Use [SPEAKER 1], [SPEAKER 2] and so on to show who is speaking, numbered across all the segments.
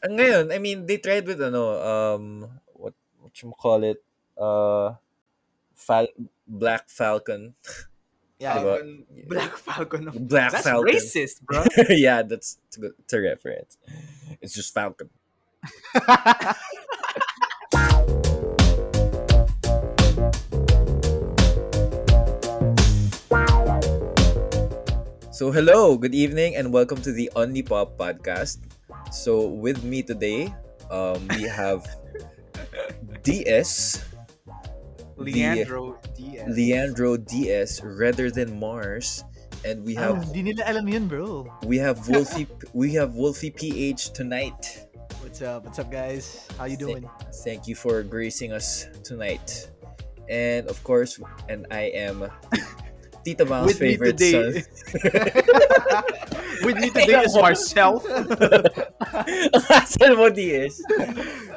[SPEAKER 1] And ngayon, I mean, they tried with ano, um, what what you call it, uh, Fal- Black Falcon.
[SPEAKER 2] Yeah.
[SPEAKER 1] Diba?
[SPEAKER 3] Black Falcon. of-
[SPEAKER 1] Black
[SPEAKER 3] That's
[SPEAKER 1] Falcon.
[SPEAKER 3] racist, bro.
[SPEAKER 1] yeah, that's it's a, it's a reference. It's just Falcon. So hello, good evening, and welcome to the Unlipop podcast. So with me today, um, we have DS,
[SPEAKER 3] Leandro Diaz.
[SPEAKER 1] Leandro DS, rather Than Mars, and we
[SPEAKER 2] Oh,
[SPEAKER 1] have
[SPEAKER 2] di nila alam yun, bro.
[SPEAKER 1] we have Wolfie we have Wolfie PH tonight.
[SPEAKER 2] What's up? What's up, guys? How you doing?
[SPEAKER 1] Thank you for gracing us tonight. And of course, and I am Tita Bang's
[SPEAKER 3] With me
[SPEAKER 1] favorite
[SPEAKER 3] today-
[SPEAKER 1] son.
[SPEAKER 3] With me today is myself.
[SPEAKER 1] Asan mo, DS?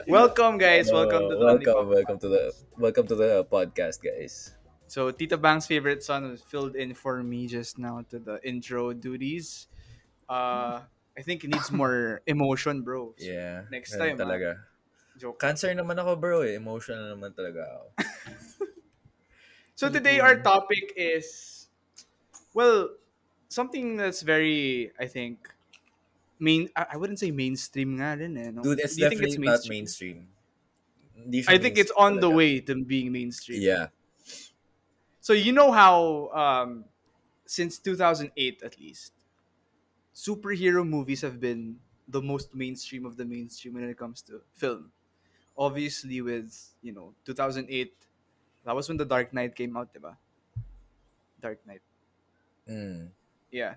[SPEAKER 3] welcome, guys. Welcome to the
[SPEAKER 1] welcome,
[SPEAKER 3] Pop.
[SPEAKER 1] welcome to the welcome to the podcast, guys.
[SPEAKER 3] So Tita Bang's favorite son was filled in for me just now to the intro duties. Uh, I think it needs more emotion, bro.
[SPEAKER 1] Yeah.
[SPEAKER 3] Next
[SPEAKER 1] ganun
[SPEAKER 3] time, ah.
[SPEAKER 1] talaga.
[SPEAKER 3] Joke.
[SPEAKER 1] Cancer naman ako, bro. Eh. Emotional naman talaga ako.
[SPEAKER 3] So today our topic is well something that's very I think main I I wouldn't say mainstream nga rin eh. No?
[SPEAKER 1] Dude, it's
[SPEAKER 3] Do you think
[SPEAKER 1] not mainstream. Siya
[SPEAKER 3] I think it's on
[SPEAKER 1] mainstream
[SPEAKER 3] the way to being mainstream.
[SPEAKER 1] Yeah.
[SPEAKER 3] So you know how um since 2008 at least superhero movies have been the most mainstream of the mainstream when it comes to film. Obviously with, you know, 2008 that was when The Dark Knight came out, diba? Dark Knight.
[SPEAKER 1] Mm.
[SPEAKER 3] Yeah.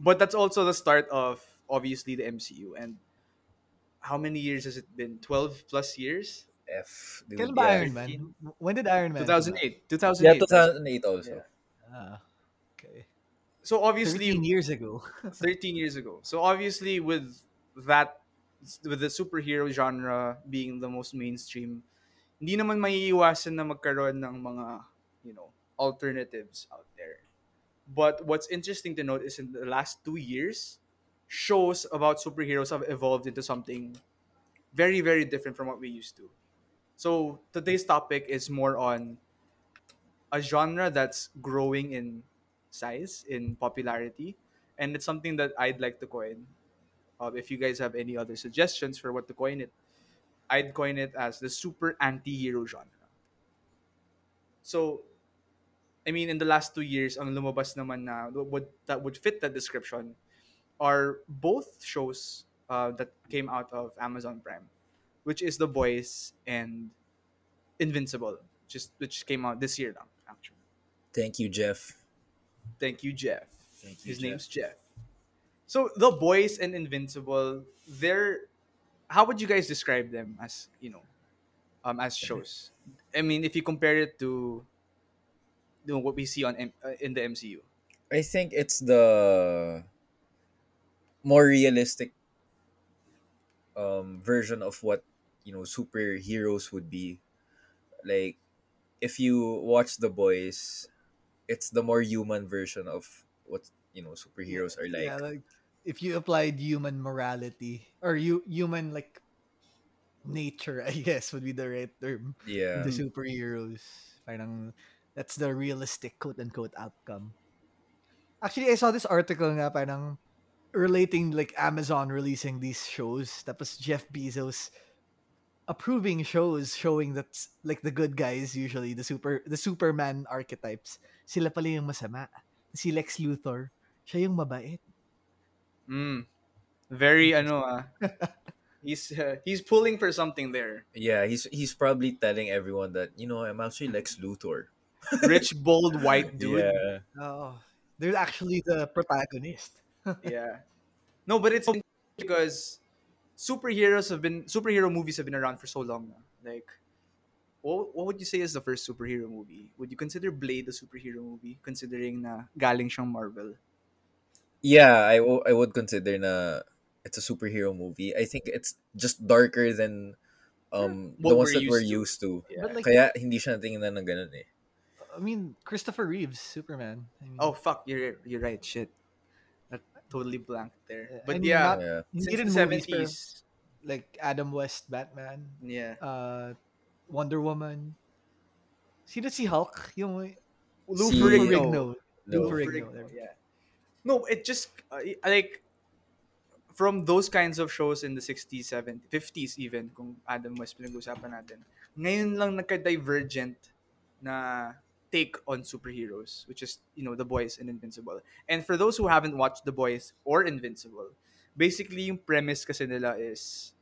[SPEAKER 3] But that's also the start of obviously the MCU and how many years has it been? 12 plus years?
[SPEAKER 1] F. Dude,
[SPEAKER 2] Kailan ba
[SPEAKER 1] yeah.
[SPEAKER 2] Iron Man? When did Iron Man?
[SPEAKER 3] 2008. 2008.
[SPEAKER 1] Yeah, 2008 also.
[SPEAKER 3] Yeah.
[SPEAKER 2] Ah, okay.
[SPEAKER 3] So obviously
[SPEAKER 2] 13 years ago.
[SPEAKER 3] 13 years ago. So obviously with that with the superhero genre being the most mainstream, hindi naman maiiwasan na magkaroon ng mga, you know, alternatives out there. But what's interesting to note is in the last 2 years, shows about superheroes have evolved into something very very different from what we used to. So today's topic is more on a genre that's growing in size, in popularity, and it's something that I'd like to coin. Uh, if you guys have any other suggestions for what to coin it, I'd coin it as the super anti-hero genre. So, I mean, in the last two years, ang lumabas naman na would that would fit that description are both shows uh, that came out of Amazon Prime, which is The Boys and Invincible, just which came out this year now, actually.
[SPEAKER 1] Thank you, Jeff.
[SPEAKER 3] Thank you, Jeff.
[SPEAKER 1] Thank you,
[SPEAKER 3] His
[SPEAKER 1] Jeff.
[SPEAKER 3] name's Jeff. So the boys and Invincible, they're how would you guys describe them as you know, um, as shows? I mean, if you compare it to, you know, what we see on M- uh, in the MCU.
[SPEAKER 1] I think it's the more realistic um, version of what you know superheroes would be. Like if you watch The Boys, it's the more human version of what you know superheroes are like.
[SPEAKER 2] yeah, like if you applied human morality or you human like nature, I guess would be the right term.
[SPEAKER 1] Yeah.
[SPEAKER 2] The superheroes. Parang that's the realistic quote unquote outcome. Actually, I saw this article nga parang relating like Amazon releasing these shows. Tapos Jeff Bezos approving shows showing that like the good guys usually the super the Superman archetypes sila pala yung masama. Si Lex Luthor, siya yung mabait.
[SPEAKER 3] Mm. Very ano ah. he's uh, he's pulling for something there.
[SPEAKER 1] Yeah, he's he's probably telling everyone that you know I'm actually Lex Luthor.
[SPEAKER 3] Rich, bold, white dude.
[SPEAKER 1] Yeah.
[SPEAKER 2] Oh, they're actually the protagonist.
[SPEAKER 3] yeah. No, but it's because superheroes have been superhero movies have been around for so long now. Like, what, what would you say is the first superhero movie? Would you consider Blade a superhero movie, considering na galing siyang Marvel?
[SPEAKER 1] Yeah, I, w- I would consider na it's a superhero movie. I think it's just darker than um
[SPEAKER 3] What
[SPEAKER 1] the ones
[SPEAKER 3] we're
[SPEAKER 1] that we're
[SPEAKER 3] used
[SPEAKER 1] used to.
[SPEAKER 3] Yeah.
[SPEAKER 2] But like,
[SPEAKER 1] Kaya hindi siya natingnan ng ganun eh.
[SPEAKER 2] I mean, Christopher Reeves, Superman. I mean,
[SPEAKER 3] oh fuck, you're you're right. Shit, that totally blank there. But
[SPEAKER 2] I mean,
[SPEAKER 3] yeah,
[SPEAKER 2] not-
[SPEAKER 1] Yeah.
[SPEAKER 3] since the seventies,
[SPEAKER 2] like Adam West Batman,
[SPEAKER 3] Yeah.
[SPEAKER 2] uh, Wonder Woman. Sino si Hulk? Yung
[SPEAKER 3] Lou
[SPEAKER 1] Si-
[SPEAKER 3] Ferrigno.
[SPEAKER 2] Ferrigno.
[SPEAKER 1] No.
[SPEAKER 2] Lou
[SPEAKER 3] Ferrigno,
[SPEAKER 2] Ferrigno. there.
[SPEAKER 3] Yeah. No, it just uh, like from those kinds of shows in the 60s, 70s, 50s even, kung Adam West pinag-usapan natin, ngayon lang nagka-divergent na take on superheroes, which is, you know, The Boys and Invincible. And for those who haven't watched The Boys or Invincible, basically yung premise kasi nila is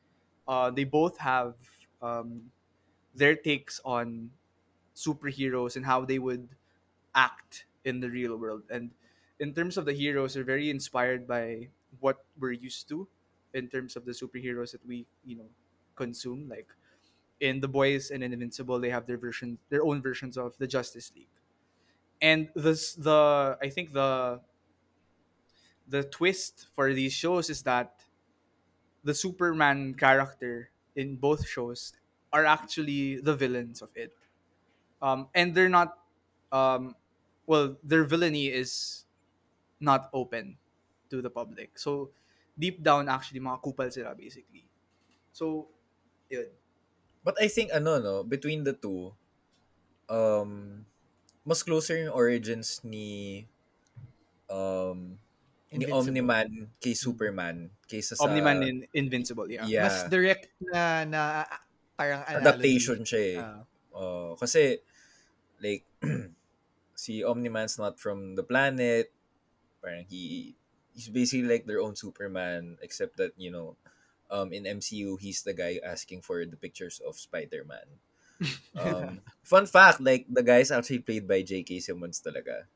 [SPEAKER 3] uh, they both have um, their takes on superheroes and how they would act in the real world. And in terms of the heroes, they're very inspired by what we're used to in terms of the superheroes that we, you know, consume. Like in The Boys and in Invincible, they have their version, their own versions of the Justice League. And this, the I think the the twist for these shows is that the Superman character in both shows are actually the villains of it. Um, and they're not um, well, their villainy is not open to the public. So deep down actually mga kupal sila basically. So yun.
[SPEAKER 1] But I think ano no, between the two, um, mas closer yung origins ni um ni
[SPEAKER 2] Invincible.
[SPEAKER 1] Omni-Man kay Superman kaysa sa
[SPEAKER 3] Omni-Man in Invincible, yeah.
[SPEAKER 1] Yeah.
[SPEAKER 2] Mas direct na, na parang analogy.
[SPEAKER 1] adaptation siya eh.
[SPEAKER 2] Ah.
[SPEAKER 1] Oh, kasi like si Omni-Man's not from the planet. Parang he he's basically like their own Superman except that, you know, um in MCU he's the guy asking for the pictures of Spider-Man. Um, fun fact, like the guy is actually played by J.K. Simmons talaga.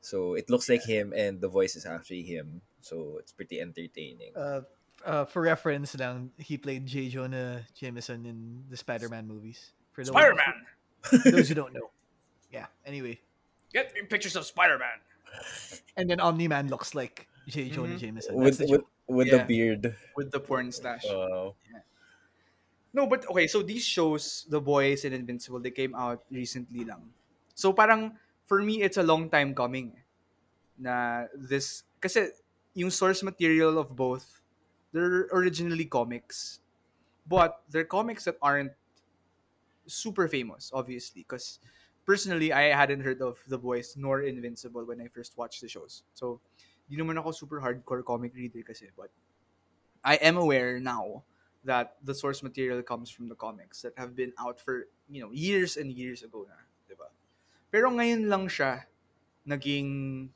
[SPEAKER 1] So it looks like him and the voice is actually him. So it's pretty entertaining.
[SPEAKER 2] Uh, uh, for reference lang, he played J. Jonah Jameson in the Spider-Man movies. For the
[SPEAKER 3] Spider-Man!
[SPEAKER 2] for those who don't know. Yeah. Anyway,
[SPEAKER 3] Get me pictures of Spider-Man!
[SPEAKER 2] and then Omni Man looks like J. Jonah
[SPEAKER 3] Mhm.
[SPEAKER 2] Jameson. That's
[SPEAKER 1] with
[SPEAKER 2] the
[SPEAKER 1] with, with
[SPEAKER 3] Yeah.
[SPEAKER 1] the beard.
[SPEAKER 3] With the porn stash.
[SPEAKER 1] Uh,
[SPEAKER 3] No, but okay, so these shows, The Boys and Invincible, they came out recently lang. So parang, for me, it's a long time coming. Na this, kasi yung source material of both, they're originally comics. But they're comics that aren't super famous, obviously. Because personally, I hadn't heard of The Boys nor Invincible when I first watched the shows. So, di naman ako super hardcore comic reader kasi. But I am aware now that the source material comes from the comics that have been out for, you know, years and years ago na, 'di ba? Pero ngayon lang siya naging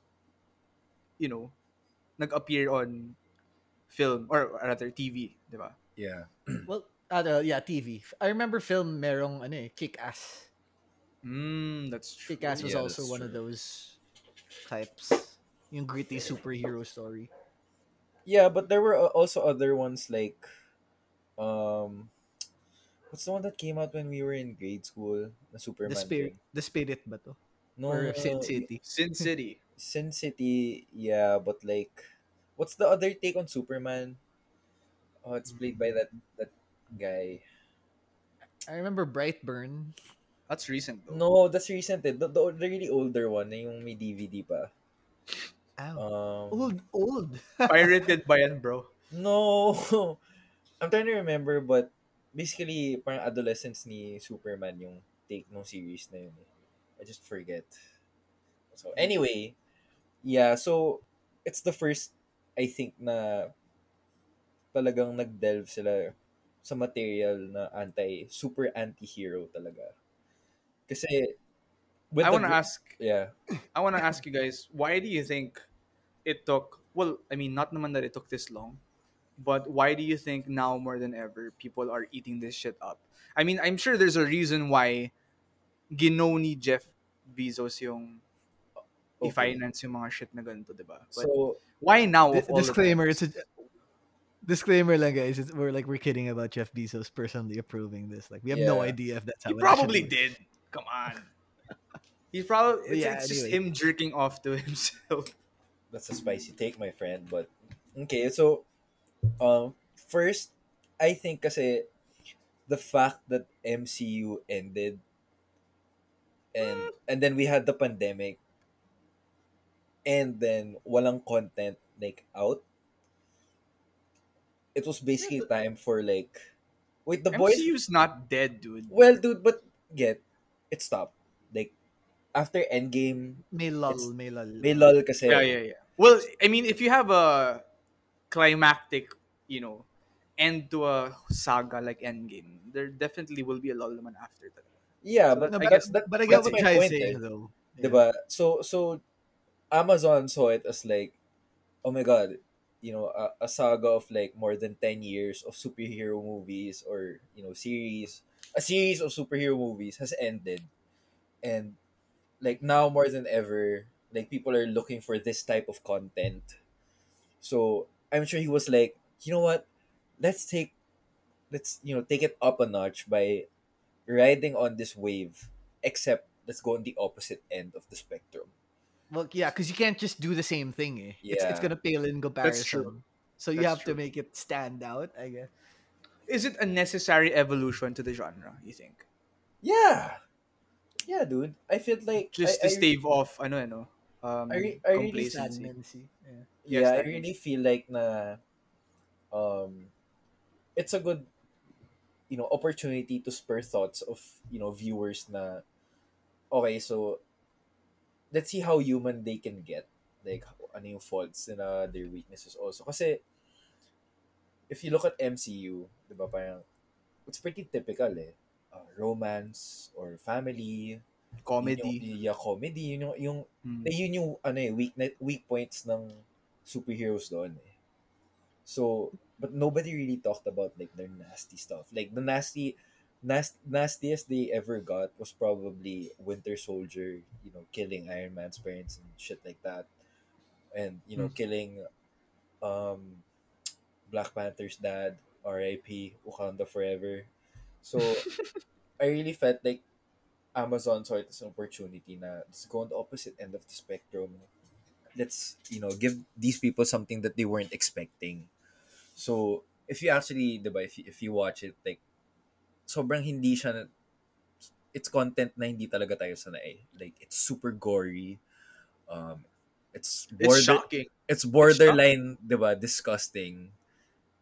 [SPEAKER 3] you know, nag-appear on film or rather TV, 'di ba?
[SPEAKER 1] yeah.
[SPEAKER 2] Well, uh, yeah, TV. I remember film merong ano eh, Kick-Ass.
[SPEAKER 3] Mm, that's true.
[SPEAKER 2] Kick-Ass was
[SPEAKER 1] Yeah,
[SPEAKER 2] also
[SPEAKER 1] that's
[SPEAKER 2] one of those types. Yung gritty superhero story.
[SPEAKER 1] Yeah, but there were uh, also other ones like um what's the one that came out when we were in grade school? The Superman.
[SPEAKER 2] The spirit,
[SPEAKER 1] thing?
[SPEAKER 2] the spirit ba to?
[SPEAKER 1] No,
[SPEAKER 2] Or Sin City.
[SPEAKER 3] Sin City.
[SPEAKER 1] Sin City, yeah, but like what's the other take on Superman? Oh, it's played by that that guy.
[SPEAKER 2] I remember Brightburn.
[SPEAKER 3] That's recent though.
[SPEAKER 1] No, that's recent. Eh. The, the, the really older one, na yung may DVD pa.
[SPEAKER 2] Ow.
[SPEAKER 1] Um,
[SPEAKER 2] old, old.
[SPEAKER 3] Pirated ba yan, bro?
[SPEAKER 1] No. I'm trying to remember, but basically, parang adolescence ni Superman yung take ng series na yun. eh. I just forget. So, anyway, yeah, so, it's the first, I think, na talagang nag-delve sila sa material na anti, super anti-hero talaga. Kasi, with
[SPEAKER 3] I want to ask
[SPEAKER 1] Yeah.
[SPEAKER 3] I want to ask you guys, why do you think it took? Well, I mean, not naman that it took this long, but why do you think now more than ever people are eating this shit up? I mean, I'm sure there's a reason why ginaw ni Jeff Bezos yung uh,
[SPEAKER 1] Okay.
[SPEAKER 3] i-finance yung mga shit na ganito, di ba?
[SPEAKER 1] So,
[SPEAKER 3] why now?
[SPEAKER 2] Di-
[SPEAKER 3] Of all the
[SPEAKER 2] disclaimer, it's a disclaimer lang guys. It's, we're like we're kidding about Jeff Bezos personally approving this. Like we have no idea if that's how
[SPEAKER 3] He
[SPEAKER 2] it
[SPEAKER 3] probably did. Come on. He's probably it's,
[SPEAKER 2] Yeah,
[SPEAKER 3] it's just
[SPEAKER 2] anyway.
[SPEAKER 3] him jerking off to himself.
[SPEAKER 1] that's a spicy take, my friend. But okay, so um, first, I think kasi the fact that MCU ended, and and then we had the pandemic, and then walang content like out. it was basically time for like wait the boys
[SPEAKER 3] MCU's not dead, dude.
[SPEAKER 1] well dude but get it stopped after Endgame
[SPEAKER 2] May lull,
[SPEAKER 1] It's-
[SPEAKER 2] may lull.
[SPEAKER 1] may lull kasi
[SPEAKER 3] Yeah, yeah, yeah. Well, I mean, if you have a climactic, you know, end to a saga like Endgame, there definitely will be a lull naman after that.
[SPEAKER 1] yeah
[SPEAKER 3] So,
[SPEAKER 1] but
[SPEAKER 2] No,
[SPEAKER 1] I guess that,
[SPEAKER 2] but I get
[SPEAKER 1] that's
[SPEAKER 2] what
[SPEAKER 1] my
[SPEAKER 2] Jai's
[SPEAKER 1] point
[SPEAKER 2] saying
[SPEAKER 1] eh.
[SPEAKER 2] though. Yeah.
[SPEAKER 1] Diba? So so Amazon saw it as like, oh my god, you know, a, a saga of like more than ten years of superhero movies or you know series, a series of superhero movies has ended, and like now more than ever, like people are looking for this type of content. So I'm sure he was like, you know what, let's take, let's you know take it up a notch by riding on this wave. Except let's go on the opposite end of the spectrum.
[SPEAKER 2] Well, yeah, because you can't just do the same thing. Eh. It's, it's gonna pale in comparison.
[SPEAKER 3] That's true.
[SPEAKER 2] So you
[SPEAKER 3] That's
[SPEAKER 2] have
[SPEAKER 3] true.
[SPEAKER 2] to make it stand out, I guess.
[SPEAKER 3] Is it a necessary evolution to the genre? You think?
[SPEAKER 1] Yeah. Yeah, dude. I feel like
[SPEAKER 3] Just
[SPEAKER 1] I,
[SPEAKER 3] to
[SPEAKER 1] I-
[SPEAKER 3] stave off, ano, ano, um,
[SPEAKER 1] I re- I really.
[SPEAKER 2] Stagnancy. Yeah.
[SPEAKER 1] yeah, I really feel like na um it's a good you know opportunity to spur thoughts of you know viewers na okay so let's see how human they can get like ano yung faults na their weaknesses also kasi if you look at MCU di ba parang it's pretty typical eh uh, romance or family
[SPEAKER 3] comedy.
[SPEAKER 1] yun yung, yeah, comedy yun yung, yung
[SPEAKER 3] Mm.
[SPEAKER 1] eh, yun yung ano eh, weak, weak points ng superheroes doon eh. So, but nobody really talked about like their nasty stuff. Like the nasty, nast, nastiest they ever got was probably Winter Soldier, you know, killing Iron Man's parents and shit like that. And, you know,
[SPEAKER 3] Hmm.
[SPEAKER 1] killing um Black Panther's dad, R.I.P. Wakanda Forever. So, I really felt like Amazon saw it as an opportunity na let's go on the opposite end of the spectrum. Let's, you know, give these people something that they weren't expecting. So, if you actually, diba, if you, if you watch it, like, sobrang hindi siya, na- it's content na hindi talaga tayo sanay. Like, it's super gory. Um, it's
[SPEAKER 3] It's
[SPEAKER 1] border,
[SPEAKER 3] shocking.
[SPEAKER 1] it's borderline, diba, disgusting.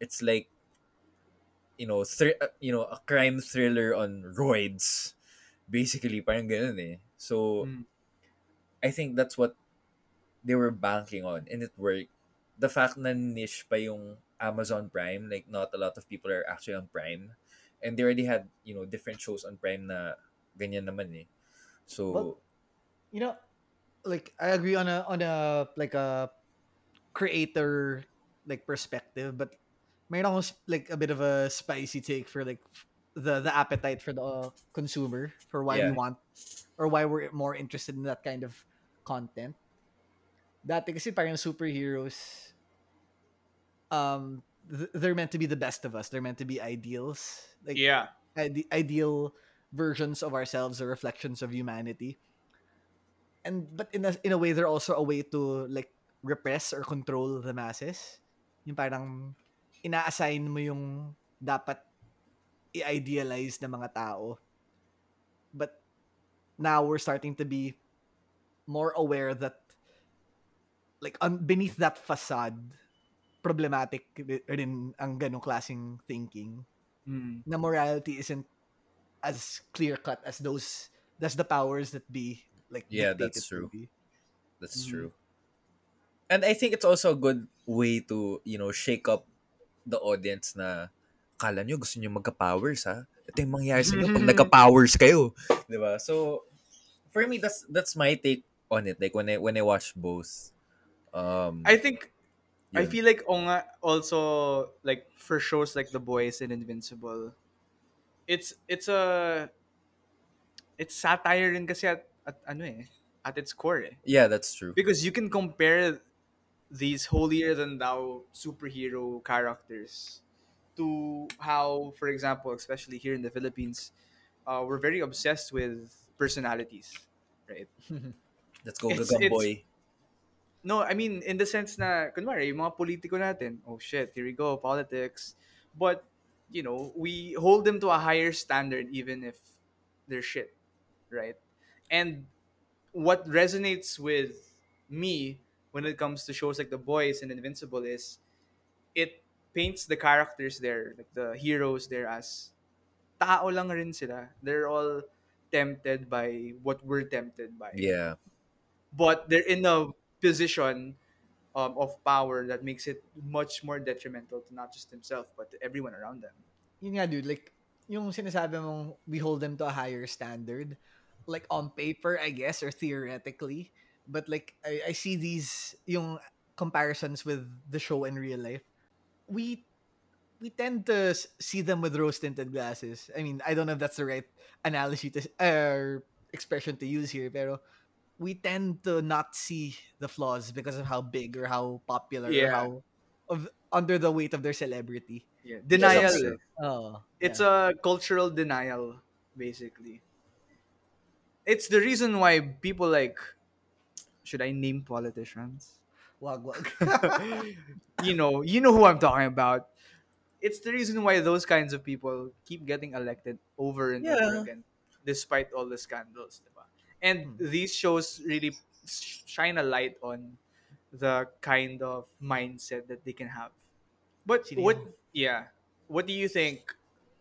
[SPEAKER 1] It's like, you know, thr- uh, you know, a crime thriller on roids. Basically, parang ganun eh. So,
[SPEAKER 3] Mm.
[SPEAKER 1] I think that's what they were banking on and it worked. The fact na niche pa yung Amazon Prime, like not a lot of people are actually on Prime. And they already had, you know, different shows on Prime na ganyan naman eh. So,
[SPEAKER 2] Well, you know, like I agree on a on a like a creator like perspective, but mayroon akong like a bit of a spicy take for like the the appetite for the consumer for why we want or why we're more interested in that kind of content. Dati kasi parang superheroes um th- they're meant to be the best of us. They're meant to be ideals. Like
[SPEAKER 3] Yeah.
[SPEAKER 2] ide- ideal versions of ourselves or reflections of humanity and but in a, in a way they're also a way to like repress or control the masses yung parang ina-assign mo yung dapat i-idealize ng mga tao but now we're starting to be more aware that like un- beneath that facade problematic rin ang ganong klaseng thinking
[SPEAKER 3] Mm.
[SPEAKER 2] na morality isn't as clear cut as those that's the powers that be like
[SPEAKER 1] Yeah, that's true. That's
[SPEAKER 3] Mm.
[SPEAKER 1] true. And I think it's also a good way to, you know, shake up the audience na kala nyo gusto nyo magka-powers ha? Ito yung mangyayari sa inyo pag nagka-powers kayo. Di ba? So, for me, that's that's my take on it. Like, when I, when I watch both. Um,
[SPEAKER 3] I think I
[SPEAKER 1] yun.
[SPEAKER 3] feel like o nga, also like for shows like The Boys and Invincible, it's it's a it's satire rin kasi at, at ano eh at its core eh.
[SPEAKER 1] yeah, that's true.
[SPEAKER 3] Because you can compare these holier than thou superhero characters to how, for example, especially here in the Philippines, uh, we're very obsessed with personalities, right?
[SPEAKER 1] Let's go,
[SPEAKER 3] It's-
[SPEAKER 1] Gagam.
[SPEAKER 3] No, I mean in the sense na kunwari yung mga politiko natin, oh shit, here we go, politics. But you know, we hold them to a higher standard even if they're shit, right? And what resonates with me when it comes to shows like The Boys and Invincible is it paints the characters there, like the heroes there as tao lang rin sila. They're all tempted by what we're tempted by.
[SPEAKER 1] Yeah.
[SPEAKER 3] But they're in a position um, of power that makes it much more detrimental to not just himself but to everyone around them.
[SPEAKER 2] Yun nga, dude. Like, yung sinasabi mong we hold them to a higher standard. Like, on paper, I guess, or theoretically. But, like, I, I see these, yung comparisons with the show in real life. We we tend to see them with rose tinted glasses. I mean, I don't know if that's the right analogy to uh, expression to use here, pero we tend to not see the flaws because of how big or how popular or how of under the weight of their celebrity.
[SPEAKER 3] Yeah. Denial.
[SPEAKER 2] Oh,
[SPEAKER 3] It's a cultural denial, basically. It's the reason why people like should I name politicians?
[SPEAKER 2] wag wag.
[SPEAKER 3] you know, you know who I'm talking about. It's the reason why those kinds of people keep getting elected over and over again, despite all the scandals. Diba? And
[SPEAKER 2] Hmm.
[SPEAKER 3] these shows really shine a light on the kind of mindset that they can have. But
[SPEAKER 2] Sino
[SPEAKER 3] what, yeah, what do you think?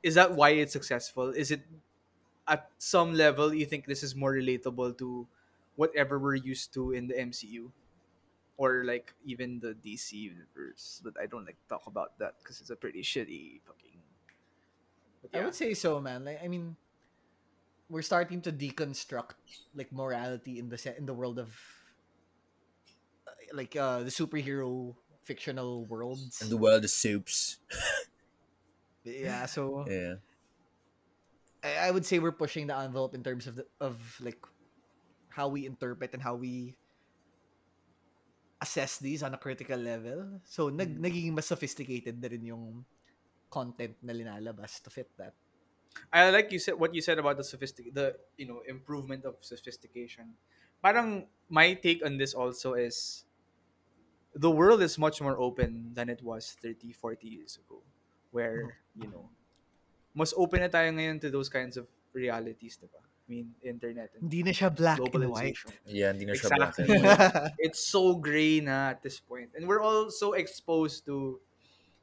[SPEAKER 3] Is that why it's successful? Is it at some level you think this is more relatable to whatever we're used to in the MCU? or like even the DC universe. But I don't like talk about that because it's a pretty shitty fucking. But
[SPEAKER 2] I would say so, man. Like, I mean, we're starting to deconstruct like morality in the set in the world of uh, like uh the superhero fictional worlds.
[SPEAKER 1] And the world of soups.
[SPEAKER 2] yeah, so
[SPEAKER 1] Yeah.
[SPEAKER 2] I, I would say we're pushing the envelope in terms of the, of like how we interpret and how we assess these on a critical level. So nag
[SPEAKER 3] Mm.
[SPEAKER 2] nagiging mas sophisticated na rin yung content na linalabas to fit that.
[SPEAKER 3] I like you said what you said about the sophistic the you know improvement of sophistication. Parang my take on this also is the world is much more open than it was 30 40 years ago where you know mas open na tayo ngayon to those kinds of realities diba? I mean internet and
[SPEAKER 2] Hindi na siya black and white.
[SPEAKER 3] globalization.
[SPEAKER 1] Yeah, hindi na siya black and white.
[SPEAKER 3] it's so gray na at this point. And we're all so exposed to,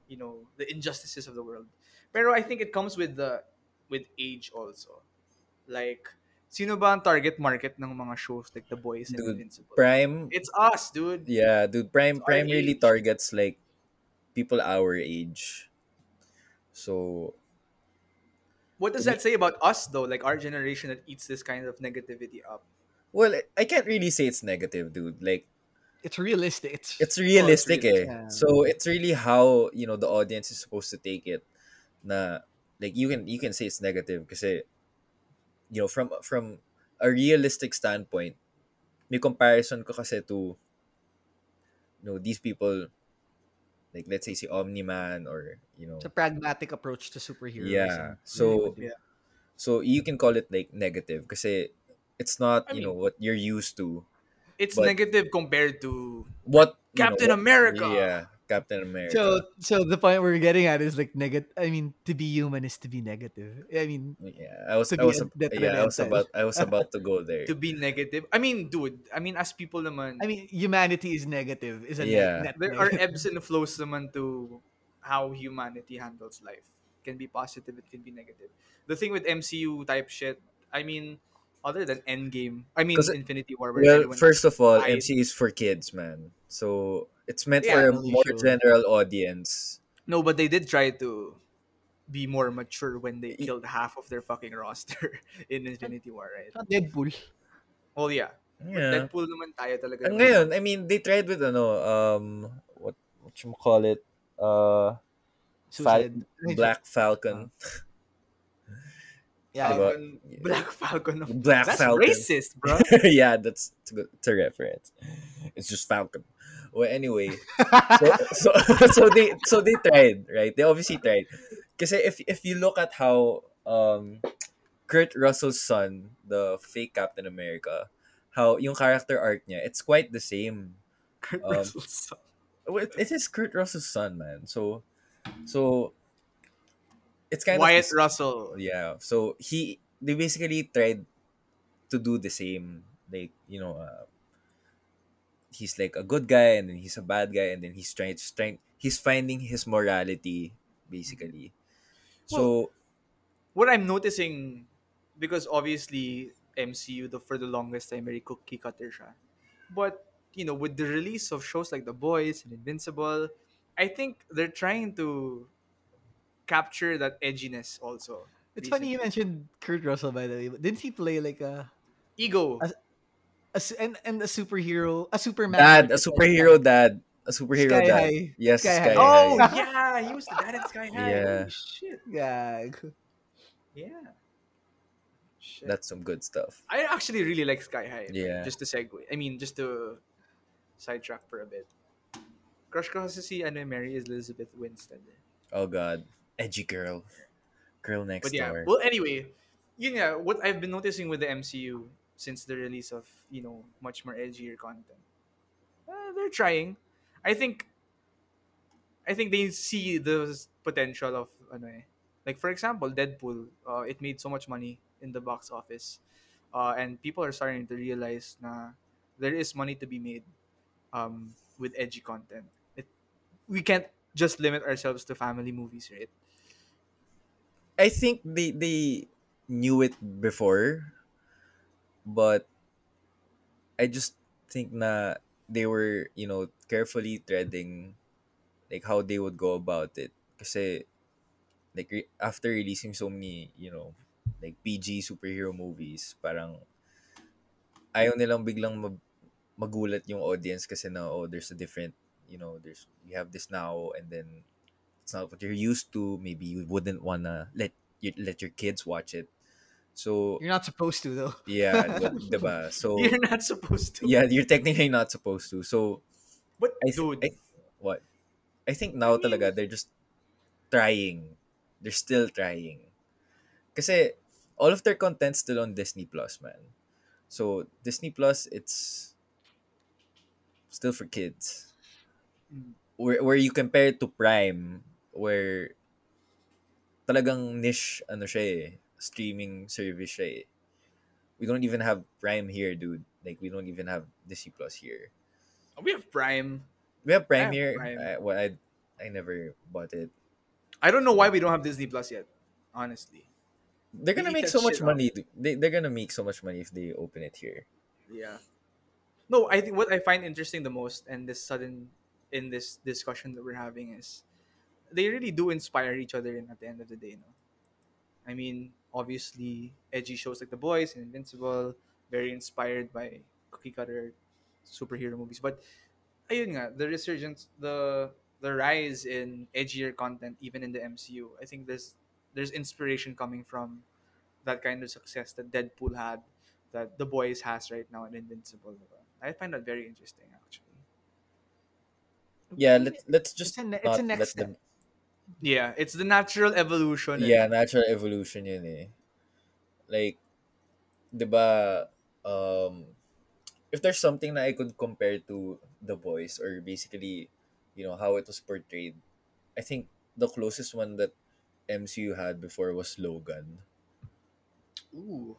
[SPEAKER 3] you know, the injustices of the world. Pero I think it comes with the with age also. Like, sino ba ang target market ng mga shows like The Boys and
[SPEAKER 1] Dude,
[SPEAKER 3] Invincible?
[SPEAKER 1] Prime,
[SPEAKER 3] It's us, dude.
[SPEAKER 1] yeah, dude, Prime
[SPEAKER 3] It's
[SPEAKER 1] Prime really
[SPEAKER 3] age.
[SPEAKER 1] targets like people our age. So
[SPEAKER 3] What does that say about us though? Like our generation that eats this kind of negativity up.
[SPEAKER 1] well, I can't really say it's negative, dude. Like
[SPEAKER 2] it's realistic. It's
[SPEAKER 1] it's realistic
[SPEAKER 3] realistic.
[SPEAKER 1] eh.
[SPEAKER 2] Yeah.
[SPEAKER 1] So it's really how, you know, the audience is supposed to take it. Na like you can you can say it's negative kasi you know, from from a realistic standpoint, may comparison ko kasi to you know, these people like let's say si Omni-Man or you know
[SPEAKER 2] it's a pragmatic approach to superheroes.
[SPEAKER 1] Yeah.
[SPEAKER 2] and
[SPEAKER 1] So
[SPEAKER 2] really would do.
[SPEAKER 3] Yeah.
[SPEAKER 1] so you can call it like negative because it's not,
[SPEAKER 3] I
[SPEAKER 1] you know, what you're used to.
[SPEAKER 3] It's negative compared to
[SPEAKER 1] What you know,
[SPEAKER 3] Captain
[SPEAKER 1] what-
[SPEAKER 3] America.
[SPEAKER 1] Yeah, Captain America.
[SPEAKER 2] So so the point we're getting at is like negative. I mean, to be human is to be negative. I mean,
[SPEAKER 1] Yeah, I was I was
[SPEAKER 2] a-
[SPEAKER 1] yeah, I was about I was about to go there.
[SPEAKER 3] to be negative. I mean, dude, I mean as people naman,
[SPEAKER 2] I mean, humanity is negative. Is a
[SPEAKER 1] Yeah.
[SPEAKER 2] net,
[SPEAKER 3] there are ebbs and flows naman to how humanity handles life. It can be positive, it can be negative. The thing with MCU type shit, I mean, other than Endgame, I mean, Infinity War. Where
[SPEAKER 1] Well, first of all,
[SPEAKER 3] I-
[SPEAKER 1] MC is for kids, man. So it's meant
[SPEAKER 3] Yeah,
[SPEAKER 1] for a more
[SPEAKER 2] show.
[SPEAKER 1] general audience.
[SPEAKER 3] no, but they did try to be more mature when they killed half of their fucking roster in Infinity War, right?
[SPEAKER 2] Not Deadpool.
[SPEAKER 3] Well, yeah.
[SPEAKER 1] Yeah.
[SPEAKER 3] Deadpool naman tayo talaga.
[SPEAKER 1] And ngayon, I mean, they tried with ano, um, what what you call it, uh, Fal- Black Falcon.
[SPEAKER 2] Yeah.
[SPEAKER 1] Diba?
[SPEAKER 3] Falcon, Black Falcon.
[SPEAKER 1] Black
[SPEAKER 3] That's
[SPEAKER 1] Falcon.
[SPEAKER 3] racist, bro.
[SPEAKER 1] yeah, that's it's a, good, it's a reference. It's just Falcon. Well, anyway, so, so so they so they tried, right? They obviously tried. Because if if you look at how um Kurt Russell's son, the fake Captain America, how yung character arc niya, it's quite the same.
[SPEAKER 3] Kurt
[SPEAKER 1] Um,
[SPEAKER 3] Russell's son.
[SPEAKER 1] It, it is Kurt Russell's son, man. So so it's kind
[SPEAKER 3] Wyatt
[SPEAKER 1] of
[SPEAKER 3] Russell.
[SPEAKER 1] yeah. So he they basically tried to do the same, like you know, uh, he's like a good guy and then he's a bad guy and then he's trying to trying he's finding his morality basically. So
[SPEAKER 3] what I'm noticing, because obviously MCU the, for the longest time very cookie cutter siya. But you know, with the release of shows like The Boys and Invincible, I think they're trying to capture that edginess also.
[SPEAKER 2] It's funny you mentioned Kurt Russell by the way. Didn't he play like a,
[SPEAKER 3] ego.
[SPEAKER 2] a, a s- and, and a superhero, a Superman?
[SPEAKER 1] dad, a superhero dad, a superhero
[SPEAKER 2] Sky
[SPEAKER 1] dad.
[SPEAKER 2] High.
[SPEAKER 1] Yes,
[SPEAKER 2] Sky
[SPEAKER 1] Sky,
[SPEAKER 2] High.
[SPEAKER 3] Oh yeah, he was the dad in Sky High.
[SPEAKER 1] Yeah.
[SPEAKER 3] Holy shit.
[SPEAKER 2] Gag.
[SPEAKER 3] Yeah. Shit.
[SPEAKER 1] That's some good stuff.
[SPEAKER 3] I actually really like Sky High.
[SPEAKER 1] Yeah.
[SPEAKER 3] Just to segue. I mean, just to sidetrack for a bit. Crush ko kasi si ano, Mary is Elizabeth Winstead. eh.
[SPEAKER 1] Oh god, edgy girl, girl next
[SPEAKER 3] But yeah,
[SPEAKER 1] door.
[SPEAKER 3] well, anyway, yun nga, what I've been noticing with the MCU since the release of, you know, much more edgier content. Uh, they're trying. I think I think they see the potential of ano eh. Like for example, Deadpool, uh, it made so much money in the box office. Uh, and people are starting to realize na there is money to be made um, with edgy content. It, we can't just limit ourselves to family movies, right?
[SPEAKER 1] I think they they knew it before, but I just think na they were you know carefully treading like how they would go about it. Kasi like re- after releasing so many you know like PG superhero movies, parang ayaw nilang biglang mag- magulat yung audience kasi na oh there's a different you know there's you have this now and then it's not what you're used to maybe you wouldn't wanna let you let your kids watch it so
[SPEAKER 2] You're not supposed to though.
[SPEAKER 1] yeah di- diba? So
[SPEAKER 3] You're not supposed to.
[SPEAKER 1] yeah you're technically not supposed to. So
[SPEAKER 3] But
[SPEAKER 1] I, th-
[SPEAKER 3] dude,
[SPEAKER 1] I what? I think now talaga they're just trying. They're still trying. Kasi all of their content's still on Disney Plus man. So Disney Plus it's still for kids.
[SPEAKER 3] Mm.
[SPEAKER 1] where where you compare it to Prime where talagang niche ano siya eh, streaming service siya eh. We don't even have Prime here, dude. Like we don't even have Disney Plus here.
[SPEAKER 3] we have Prime.
[SPEAKER 1] We have
[SPEAKER 3] I have
[SPEAKER 1] Prime here.
[SPEAKER 3] Prime.
[SPEAKER 1] I, well, I I never bought it.
[SPEAKER 3] I don't know why we don't have Disney Plus yet. Honestly,
[SPEAKER 1] They're gonna
[SPEAKER 3] They
[SPEAKER 1] make so much money. They they're gonna make so much money if they open it here.
[SPEAKER 3] yeah. No, I think what I find interesting the most, and this sudden in this discussion that we're having is, they really do inspire each other. In at the end of the day, no. I mean, obviously, edgy shows like The Boys and Invincible, very inspired by cookie cutter superhero movies. But ayun nga, the resurgence, the the rise in edgier content even in the MCU. I think there's there's inspiration coming from that kind of success that Deadpool had, that The Boys has right now, and Invincible. I find that very interesting actually.
[SPEAKER 1] Yeah, let let's just
[SPEAKER 2] It's a ne- it's a next
[SPEAKER 1] let
[SPEAKER 2] step.
[SPEAKER 1] them.
[SPEAKER 3] Yeah, it's the natural evolution.
[SPEAKER 1] Yeah, natural evolution yun eh. Like, di ba, um, if there's something that I could compare to The Boys or basically, you know, how it was portrayed, I think the closest one that MCU had before was Logan.
[SPEAKER 3] Ooh.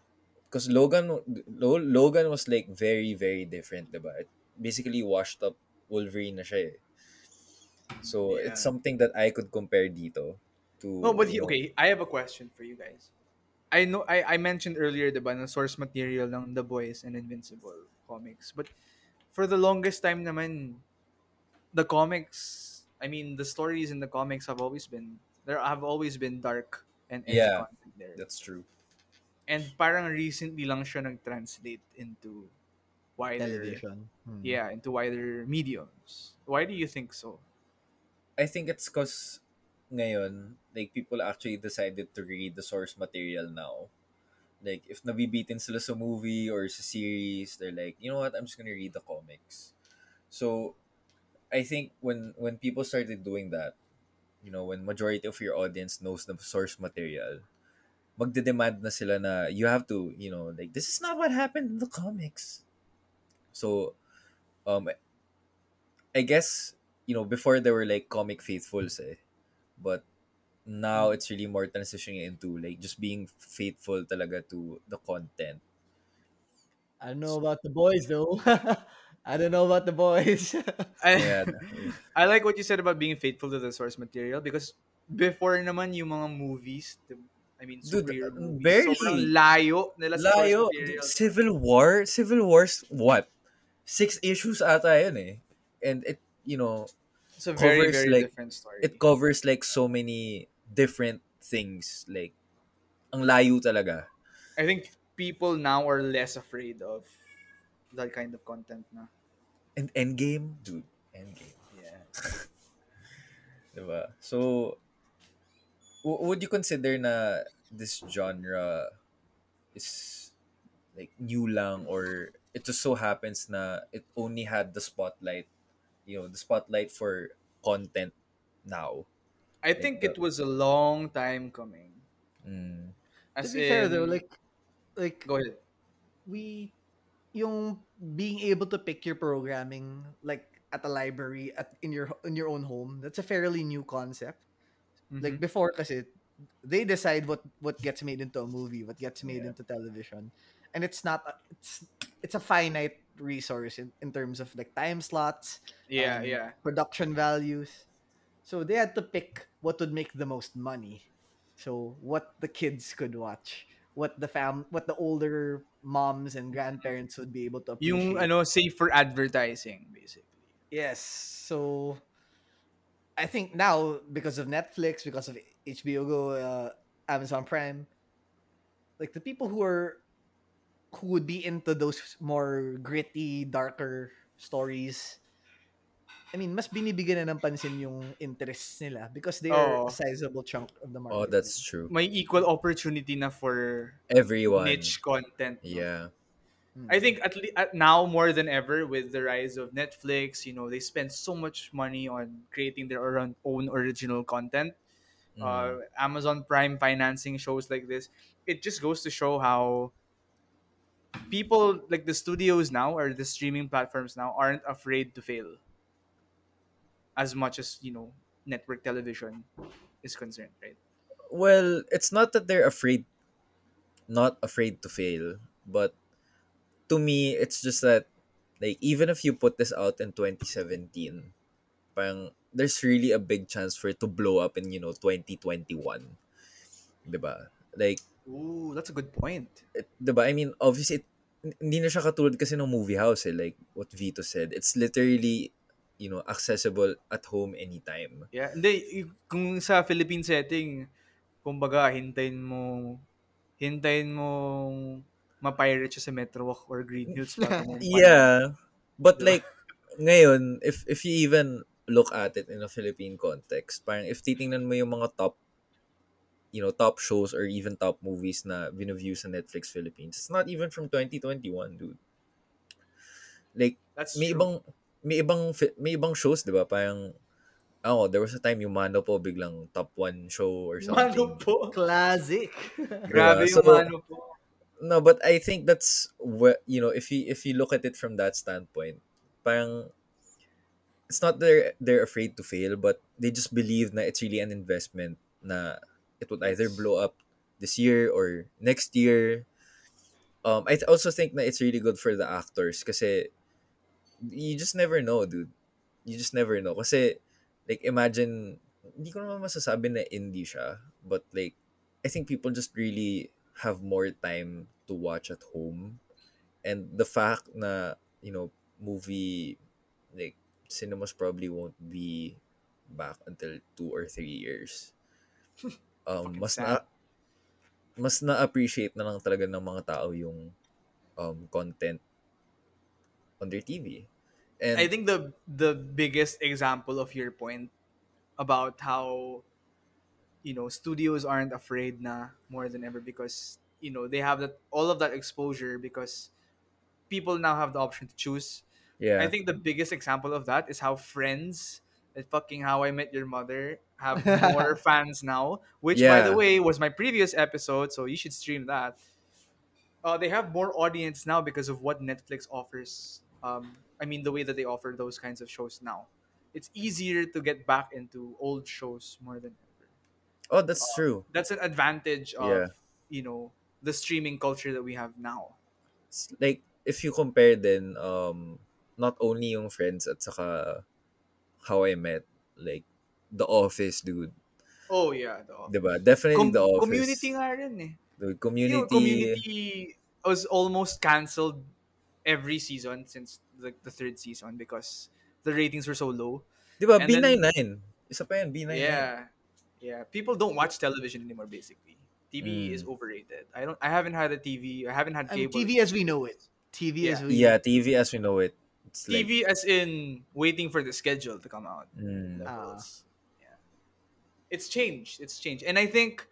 [SPEAKER 1] Because Logan, Lo- Logan was like very, very different, diba? It basically washed up Wolverine na siya eh. So,
[SPEAKER 3] Yeah.
[SPEAKER 1] it's something that I could compare dito to...
[SPEAKER 3] No, but he,
[SPEAKER 1] know,
[SPEAKER 3] okay, I have a question for you guys. I know I, I mentioned earlier the na source material ng The Boys and Invincible comics. But for the longest time naman the comics, I mean the stories in the comics have always been there have always been dark and edgy
[SPEAKER 1] Yeah.
[SPEAKER 3] content there.
[SPEAKER 1] That's true.
[SPEAKER 3] And parang recently lang siya nag-translate into wider
[SPEAKER 2] Television. Hmm.
[SPEAKER 3] Yeah, into wider mediums. Why do you think so?
[SPEAKER 1] I think it's cause ngayon, like people actually decided to read the source material now. Like if nabibitin sila sa movie or sa series, they're like, you know what, I'm just gonna read the comics. So I think when when people started doing that, you know, when majority of your audience knows the source material, magde-demand na sila na you have to, you know, like this is not what happened in the comics. So um I guess you know before there were like comic faithfuls eh. but now it's really more transitioning into like just being faithful talaga to the content
[SPEAKER 2] I don't know about the boys though. I don't know about the boys.
[SPEAKER 3] I,
[SPEAKER 1] Yeah.
[SPEAKER 3] I like what you said about being faithful to the source material because before naman yung mga movies, the, I mean,
[SPEAKER 1] Dude,
[SPEAKER 3] superhero
[SPEAKER 1] uh,
[SPEAKER 3] movies,
[SPEAKER 1] barely.
[SPEAKER 3] sobrang layo nila sa source
[SPEAKER 1] Layo.
[SPEAKER 3] material.
[SPEAKER 1] Civil War? Civil War's what? Six issues ata yun eh. And it, you know,
[SPEAKER 3] It's a very,
[SPEAKER 1] covers,
[SPEAKER 3] very
[SPEAKER 1] like,
[SPEAKER 3] different story.
[SPEAKER 1] it covers like so many different things. Like, ang layo talaga.
[SPEAKER 3] I think people now are less afraid of that kind of content na.
[SPEAKER 1] And Endgame? Dude, Endgame.
[SPEAKER 3] Yeah.
[SPEAKER 1] Diba? So, w- would you consider na this genre is like new lang or it just so happens na it only had the spotlight, you know, the spotlight for content now?
[SPEAKER 3] I think it was a long time coming.
[SPEAKER 1] Mm.
[SPEAKER 2] to
[SPEAKER 3] As
[SPEAKER 2] be fair though, like like
[SPEAKER 3] go ahead.
[SPEAKER 2] we yung being able to pick your programming like at a library at in your in your own home that's a fairly new concept like
[SPEAKER 3] Mhm.
[SPEAKER 2] before kasi they decide what what gets made into a movie what gets made
[SPEAKER 1] Yeah.
[SPEAKER 2] into television and it's not a- it's it's a finite resource in, in terms of like time slots
[SPEAKER 3] yeah,
[SPEAKER 2] um,
[SPEAKER 3] yeah.
[SPEAKER 2] production values so they had to pick what would make the most money so what the kids could watch what the fam what the older moms and grandparents would be able to appreciate
[SPEAKER 3] Yung ano safe for advertising basically.
[SPEAKER 2] Yes. So I think now because of Netflix, because of HBO Go, uh, Amazon Prime, like the people who are who would be into those more gritty, darker stories. I mean, mas binibigyan na ng pansin yung interests nila because they are
[SPEAKER 3] Oo.
[SPEAKER 2] a sizable chunk of the market.
[SPEAKER 1] Oh, that's true.
[SPEAKER 3] May equal opportunity na for
[SPEAKER 1] Everyone.
[SPEAKER 3] niche content.
[SPEAKER 1] Yeah.
[SPEAKER 3] I think at, least at now more than ever with the rise of Netflix, you know, they spend so much money on creating their own, own original content.
[SPEAKER 1] Mm.
[SPEAKER 3] Uh, Amazon Prime financing shows like this. It just goes to show how people like the studios now or the streaming platforms now aren't afraid to fail as much as, you know, network television is concerned, right?
[SPEAKER 1] Well, it's not that they're afraid not afraid to fail, but to me it's just that like even if you put this out in 2017, parang there's really a big chance for it to blow up in, you know, 2021. 'Di ba? Like
[SPEAKER 3] Ooh, that's a good point.
[SPEAKER 1] it, 'di ba? I mean, obviously it, hindi na siya katulad kasi ng movie house eh, like what Vito said. It's literally, you know, accessible at home anytime.
[SPEAKER 3] Yeah, hindi kung sa Philippine setting, kumbaga hintayin mo hintayin mo ma-pirate siya sa Metro Walk or Green Hills para
[SPEAKER 1] Yeah. But
[SPEAKER 3] Diba?
[SPEAKER 1] like ngayon, if if you even look at it in a Philippine context, parang if titingnan mo yung mga top you know, top shows or even top movies na bineview sa Netflix Philippines, it's not even from 2021, dude. Like
[SPEAKER 3] That's
[SPEAKER 1] may
[SPEAKER 3] true.
[SPEAKER 1] ibang may ibang fi- may ibang shows, 'di ba? Parang oh, there was a time yung Mano po biglang top one show or something.
[SPEAKER 3] Mano po.
[SPEAKER 2] Classic.
[SPEAKER 3] Grabe
[SPEAKER 1] Diba?
[SPEAKER 3] yung
[SPEAKER 1] So,
[SPEAKER 3] mano po.
[SPEAKER 1] No, but I think that's what you know. If you if you look at it from that standpoint, parang it's not they're they're afraid to fail, but they just believe na it's really an investment na it would either blow up this year or next year. Um, I also think that it's really good for the actors kasi you just never know, dude. You just never know. Kasi, like, imagine, hindi ko naman masasabi na indie siya, but like, I think people just really have more time to watch at home. And the fact na, you know, movie, like, cinemas probably won't be back until two or three years. Um, mas
[SPEAKER 3] sad.
[SPEAKER 1] na, mas na-appreciate na lang talaga ng mga tao yung um, content on their TV. And
[SPEAKER 3] I think the the biggest example of your point about how you know studios aren't afraid na more than ever because you know they have that all of that exposure because people now have the option to choose.
[SPEAKER 1] yeah,
[SPEAKER 3] I think the biggest example of that is how Friends fucking How I Met Your Mother have more fans now, which by the way was my previous episode, so you should stream that. Uh, they have more audience now because of what Netflix offers. Um, I mean, the way that they offer those kinds of shows now, it's easier to get back into old shows more than ever.
[SPEAKER 1] oh, that's true.
[SPEAKER 3] That's an advantage of
[SPEAKER 1] Yeah.
[SPEAKER 3] you know the streaming culture that we have now.
[SPEAKER 1] It's like if you compare then um not only yung Friends at saka How I Met, like The Office, dude.
[SPEAKER 3] Oh yeah, the office.
[SPEAKER 1] Diba? Definitely
[SPEAKER 3] Com-
[SPEAKER 1] The Office.
[SPEAKER 3] community nga rin eh.
[SPEAKER 1] Dude,
[SPEAKER 3] You
[SPEAKER 1] community.
[SPEAKER 3] know, community was almost cancelled every season since the, the third season because the ratings were so low.
[SPEAKER 1] Diba?
[SPEAKER 3] and then-
[SPEAKER 1] B99. Isa pa yan, B99.
[SPEAKER 3] Yeah. Yeah. People don't watch television anymore basically. TV
[SPEAKER 1] Mm.
[SPEAKER 3] is overrated. I don't I haven't had a TV. I haven't had
[SPEAKER 2] I mean. TV as we know it. TV as
[SPEAKER 3] Yeah.
[SPEAKER 2] we
[SPEAKER 1] Yeah, TV as we know it. It's like,
[SPEAKER 3] TV as in waiting for the schedule to come out.
[SPEAKER 1] mm,
[SPEAKER 2] Ah.
[SPEAKER 3] levels. yeah. It's changed. It's changed. And I think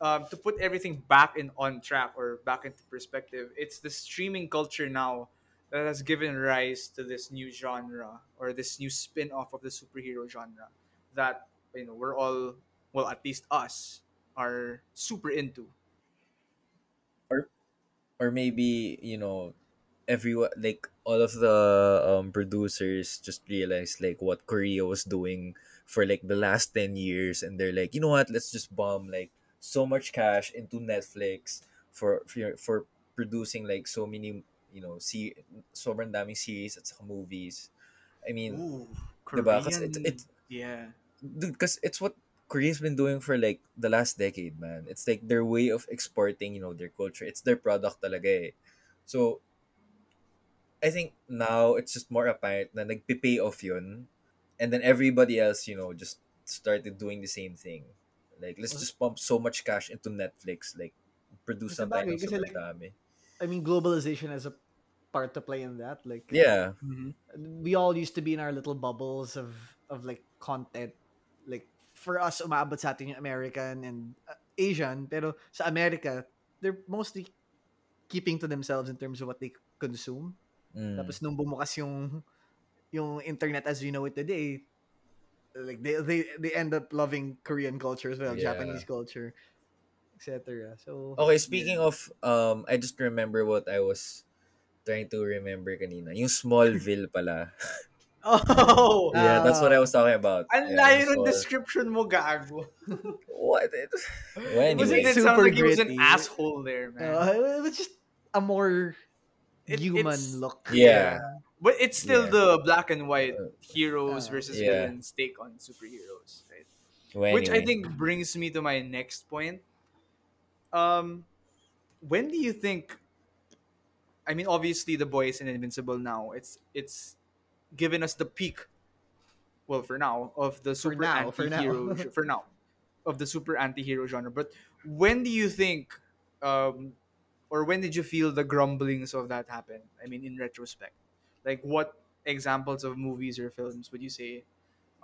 [SPEAKER 3] um, to put everything back in on track or back into perspective, it's the streaming culture now that has given rise to this new genre or this new spin-off of the superhero genre that you know we're all well at least us are super into.
[SPEAKER 1] or or maybe you know everyone like all of the um, producers just realized like what korea was doing for like the last 10 years and they're like you know what let's just bomb like so much cash into netflix for for, for producing like so many you know see sobrang daming series at saka movies i mean
[SPEAKER 3] Ooh,
[SPEAKER 1] Diba? Kasi it's- it's-
[SPEAKER 3] yeah.
[SPEAKER 1] dude because it's what korea's been doing for like the last decade man it's like their way of exporting you know their culture it's their product talaga eh. so i think now it's just more apparent na nagpipay off yun and then everybody else you know just started doing the same thing like let's just pump so much cash into netflix like produce
[SPEAKER 2] Kasi
[SPEAKER 1] na tayo
[SPEAKER 2] bagay,
[SPEAKER 1] ng sobrang
[SPEAKER 2] like-
[SPEAKER 1] dami
[SPEAKER 2] I mean, globalization has a part to play in that. Like,
[SPEAKER 1] yeah
[SPEAKER 3] Mhm.
[SPEAKER 2] we all used to be in our little bubbles of of like content. Like for us, umabot sa atin yung American and uh, Asian, pero sa America, they're mostly keeping to themselves in terms of what they consume.
[SPEAKER 1] Mm.
[SPEAKER 2] Tapos nung bumukas yung yung internet as we know it today, like they they they end up loving Korean culture as well,
[SPEAKER 1] Yeah.
[SPEAKER 2] Japanese culture, etc. So
[SPEAKER 1] Okay, speaking of, um, I just remember what I was trying to remember kanina. Yung Smallville pala.
[SPEAKER 3] Oh,
[SPEAKER 1] yeah, that's what I was talking about.
[SPEAKER 3] ang
[SPEAKER 1] Yeah,
[SPEAKER 3] layo ng description mo, gago.
[SPEAKER 1] What? It, well, anyway.
[SPEAKER 3] it
[SPEAKER 2] Super
[SPEAKER 3] sounded like he was an asshole there, man.
[SPEAKER 2] uh, it was just a more
[SPEAKER 3] It-
[SPEAKER 2] human
[SPEAKER 3] it's-
[SPEAKER 2] look.
[SPEAKER 1] Yeah.
[SPEAKER 3] But it's still
[SPEAKER 1] Yeah.
[SPEAKER 3] the black and white
[SPEAKER 1] Uh,
[SPEAKER 3] heroes versus
[SPEAKER 1] Yeah.
[SPEAKER 3] villains take on superheroes, right?
[SPEAKER 1] Well,
[SPEAKER 3] Which I think brings me to my next point. Um, when do you think? I mean, obviously, the boys in Invincible now it's it's given us the peak. Well, for now, of the super
[SPEAKER 2] now, for now.
[SPEAKER 3] anti-hero ge- for now, of the super anti-hero genre. But when do you think, um, or when did you feel the grumblings of that happen? I mean, in retrospect, like what examples of movies or films would you say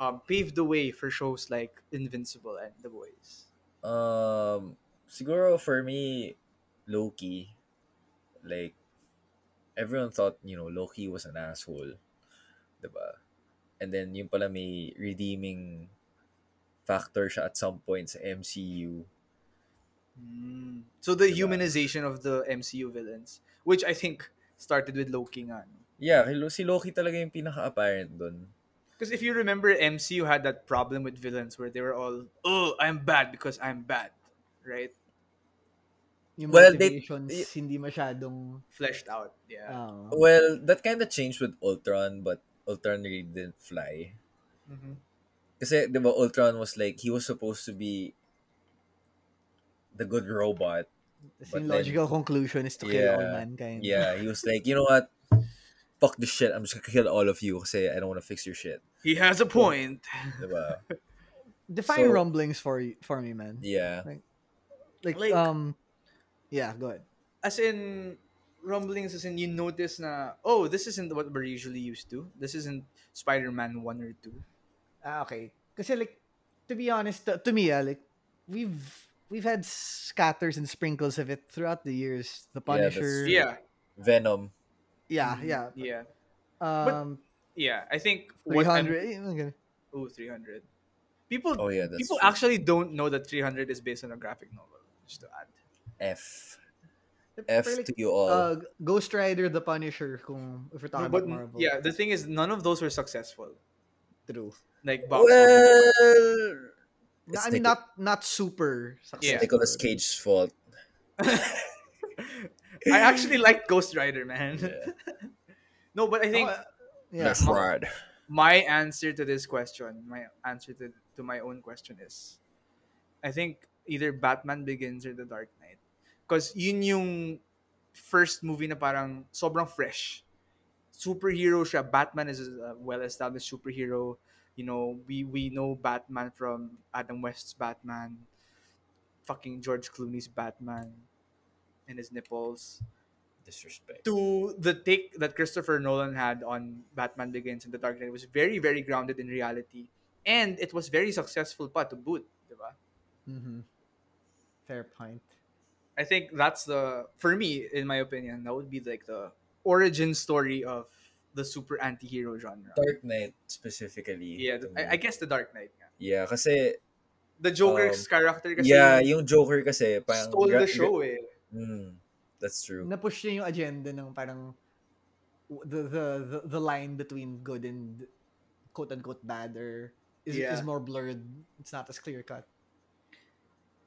[SPEAKER 3] um, paved the way for shows like Invincible and The Boys?
[SPEAKER 1] Um, siguro for me, Loki, like, everyone thought, you know, Loki was an asshole. Diba? And then, yung pala may redeeming factor siya at some point sa MCU.
[SPEAKER 3] So the
[SPEAKER 1] Diba?
[SPEAKER 3] humanization of the MCU villains, which I think started with Loki nga. no?
[SPEAKER 1] Yeah, si Loki talaga yung pinaka-apparent dun.
[SPEAKER 3] Because if you remember, MCU had that problem with villains where they were all, oh, I'm bad because I'm bad, right?
[SPEAKER 2] Yung
[SPEAKER 1] Well, they-
[SPEAKER 2] hindi masyadong
[SPEAKER 3] Fleshed out, yeah.
[SPEAKER 2] uh,
[SPEAKER 1] Well, that kind of changed with Ultron, but Ultron really didn't fly.
[SPEAKER 3] Mhm.
[SPEAKER 1] Kasi, di ba, Ultron was like, he was supposed to be the good robot.
[SPEAKER 2] Kasi
[SPEAKER 1] But
[SPEAKER 2] yung
[SPEAKER 1] then-
[SPEAKER 2] logical conclusion is to kill
[SPEAKER 1] Yeah.
[SPEAKER 2] all mankind.
[SPEAKER 1] Yeah, he was like, you know what? Fuck this shit. I'm just gonna kill all of you kasi I don't want to fix your shit.
[SPEAKER 3] He has a point.
[SPEAKER 1] Diba?
[SPEAKER 2] Define
[SPEAKER 1] So-
[SPEAKER 2] rumblings for y- for me, man.
[SPEAKER 1] Yeah.
[SPEAKER 2] Like,
[SPEAKER 3] Like-
[SPEAKER 2] um, yeah, go ahead.
[SPEAKER 3] As in, rumblings as in you notice na, oh, this isn't what we're usually used to. This isn't Spider-Man 1 or 2.
[SPEAKER 2] Ah, okay. Kasi like, to be honest, to, to me, ah, like, we've we've had scatters and sprinkles of it throughout the years. The Punisher.
[SPEAKER 1] true.
[SPEAKER 3] Yeah.
[SPEAKER 1] Venom.
[SPEAKER 2] yeah,
[SPEAKER 3] Mhm.
[SPEAKER 2] yeah.
[SPEAKER 3] Yeah.
[SPEAKER 2] Um,
[SPEAKER 3] Yeah. I think
[SPEAKER 2] three
[SPEAKER 3] what I'm-
[SPEAKER 2] hundred. eh, okay.
[SPEAKER 3] Oh, 300. People
[SPEAKER 1] Oh yeah, that's
[SPEAKER 3] people
[SPEAKER 1] true.
[SPEAKER 3] actually don't know that 300 is based on a graphic novel. Just to add.
[SPEAKER 1] F. F
[SPEAKER 2] like,
[SPEAKER 1] to you all.
[SPEAKER 2] uh, Ghost Rider, The Punisher, kung if we're talking
[SPEAKER 3] but
[SPEAKER 2] about Marvel.
[SPEAKER 3] yeah, the thing is, none of those were successful.
[SPEAKER 2] true.
[SPEAKER 3] Like box
[SPEAKER 1] well,
[SPEAKER 2] Na,
[SPEAKER 1] it's
[SPEAKER 2] I mean,
[SPEAKER 1] Nic-
[SPEAKER 2] not not super successful.
[SPEAKER 3] Yeah.
[SPEAKER 1] Nicolas Cage's fault.
[SPEAKER 3] I actually like Ghost Rider, man.
[SPEAKER 1] Yeah.
[SPEAKER 3] no, but I think
[SPEAKER 2] Ako, Yeah.
[SPEAKER 1] The fraud.
[SPEAKER 3] my answer to this question, my answer to, to my own question is, I think either Batman Begins or The Dark Knight. Because yun yung first movie na parang sobrang fresh. Superhero siya. Batman is a well-established superhero. You know, we we know Batman from Adam West's Batman, fucking George Clooney's Batman, and his nipples
[SPEAKER 1] Disrespect.
[SPEAKER 3] to the take that Christopher Nolan had on Batman Begins and The Dark Knight was very, very grounded in reality. And it was very successful pa to boot, diba?
[SPEAKER 2] Mm-hmm. Fair point.
[SPEAKER 3] I think that's the, for me, in my opinion, that would be like the origin story of the super anti-hero genre.
[SPEAKER 1] Dark Knight specifically.
[SPEAKER 3] yeah, I. I guess The Dark Knight. nga.
[SPEAKER 1] Yeah, kasi
[SPEAKER 3] The Joker's
[SPEAKER 1] Um,
[SPEAKER 3] character kasi
[SPEAKER 1] yeah, yung Joker kasi parang
[SPEAKER 3] stole the show eh.
[SPEAKER 1] Mm, that's true.
[SPEAKER 2] Napush niya yung agenda ng parang the the the, the line between good and quote unquote bad or is
[SPEAKER 3] Yeah.
[SPEAKER 2] is more blurred. It's not as clear cut.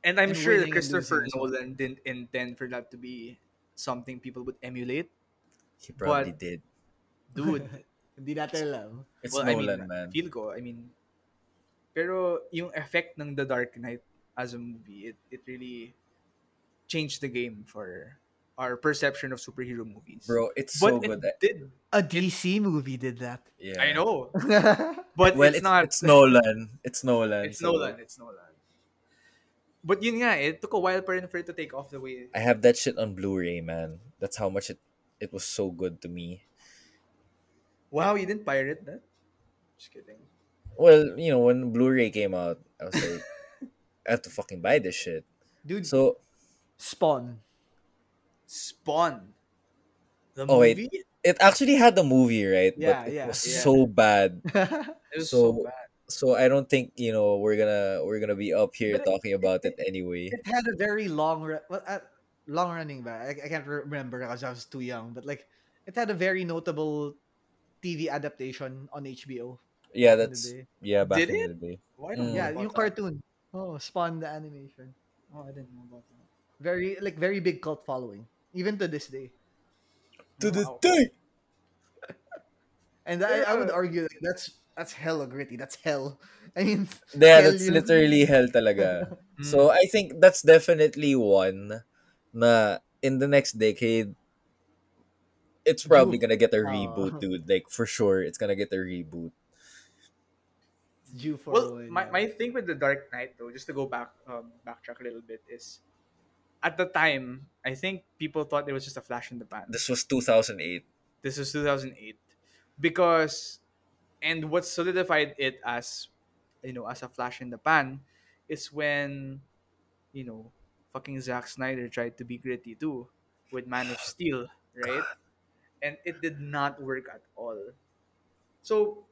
[SPEAKER 3] And I'm
[SPEAKER 2] And
[SPEAKER 3] sure
[SPEAKER 2] winning and
[SPEAKER 3] Christopher
[SPEAKER 2] losing as well.
[SPEAKER 3] Nolan didn't intend for that to be something people would emulate.
[SPEAKER 1] He probably
[SPEAKER 3] but-
[SPEAKER 1] did.
[SPEAKER 3] Dude,
[SPEAKER 2] Hindi natin alam.
[SPEAKER 1] It's
[SPEAKER 3] well, I
[SPEAKER 1] Nolan,
[SPEAKER 3] mean,
[SPEAKER 1] man.
[SPEAKER 3] feel ko, I mean, pero yung effect ng The Dark Knight as a movie, it, it really changed the game for our perception of superhero movies.
[SPEAKER 1] Bro, it's
[SPEAKER 3] but
[SPEAKER 1] so
[SPEAKER 3] it
[SPEAKER 1] good.
[SPEAKER 3] did.
[SPEAKER 2] A DC movie did that.
[SPEAKER 1] Yeah.
[SPEAKER 3] I know, but
[SPEAKER 1] Well,
[SPEAKER 3] it's,
[SPEAKER 1] it's,
[SPEAKER 3] not.
[SPEAKER 1] it's Nolan. It's Nolan.
[SPEAKER 3] It's
[SPEAKER 1] so
[SPEAKER 3] Nolan. It's Nolan. But yun nga, it took a while for it, for it to take off the way.
[SPEAKER 1] I have that shit on Blu-ray, man. That's how much it it was so good to me.
[SPEAKER 3] Wow, you didn't pirate that? Just kidding.
[SPEAKER 1] Well, you know, when Blu-ray came out, I was like, I have to fucking buy this shit.
[SPEAKER 2] Dude,
[SPEAKER 1] So
[SPEAKER 2] Spawn.
[SPEAKER 3] Spawn. The
[SPEAKER 1] Oh, wait. it actually had the movie, right?
[SPEAKER 2] Yeah,
[SPEAKER 1] but it
[SPEAKER 2] yeah.
[SPEAKER 1] was
[SPEAKER 3] Yeah.
[SPEAKER 1] so bad.
[SPEAKER 3] It was
[SPEAKER 1] So-
[SPEAKER 3] so, bad.
[SPEAKER 1] So I don't think you know we're gonna we're gonna be up here
[SPEAKER 2] But it-
[SPEAKER 1] talking about it anyway.
[SPEAKER 2] it had a very long ru- well, uh, long running back. I, I can't re- remember because I was too young, but like it had a very notable TV adaptation on HBO.
[SPEAKER 1] Yeah,
[SPEAKER 2] back in the
[SPEAKER 1] that's yeah. Back
[SPEAKER 3] Did
[SPEAKER 1] in
[SPEAKER 3] it?
[SPEAKER 1] the day.
[SPEAKER 3] Why
[SPEAKER 1] Mm.
[SPEAKER 2] yeah,
[SPEAKER 3] know
[SPEAKER 2] yung
[SPEAKER 3] about that?
[SPEAKER 2] cartoon. Oh, Spawn the animation.
[SPEAKER 3] Oh, I didn't know about that.
[SPEAKER 2] Very like very big cult following even to this day.
[SPEAKER 1] To this
[SPEAKER 3] Wow.
[SPEAKER 1] day.
[SPEAKER 2] And I, I would
[SPEAKER 3] Yeah.
[SPEAKER 2] argue like, that's that's hella gritty. That's hell. I mean,
[SPEAKER 1] Yeah,
[SPEAKER 2] hell
[SPEAKER 1] that's
[SPEAKER 2] yun.
[SPEAKER 1] literally hell talaga.
[SPEAKER 3] Mm.
[SPEAKER 1] So I think that's definitely one na in the next decade it's probably
[SPEAKER 2] Due.
[SPEAKER 1] gonna get a reboot, dude. Like for sure it's gonna get a reboot.
[SPEAKER 2] It's due for
[SPEAKER 3] Well,
[SPEAKER 2] one,
[SPEAKER 3] my,
[SPEAKER 2] yeah.
[SPEAKER 3] my thing with the Dark Knight though, just to go back um, backtrack a little bit, is at the time I think people thought it was just a flash in the pan.
[SPEAKER 1] This was 2008.
[SPEAKER 3] This was 2008 because, and what solidified it as, you know, as a flash in the pan, is when, you know, fucking Zack Snyder tried to be gritty too with Man of Steel, right? And it did not work at all. So,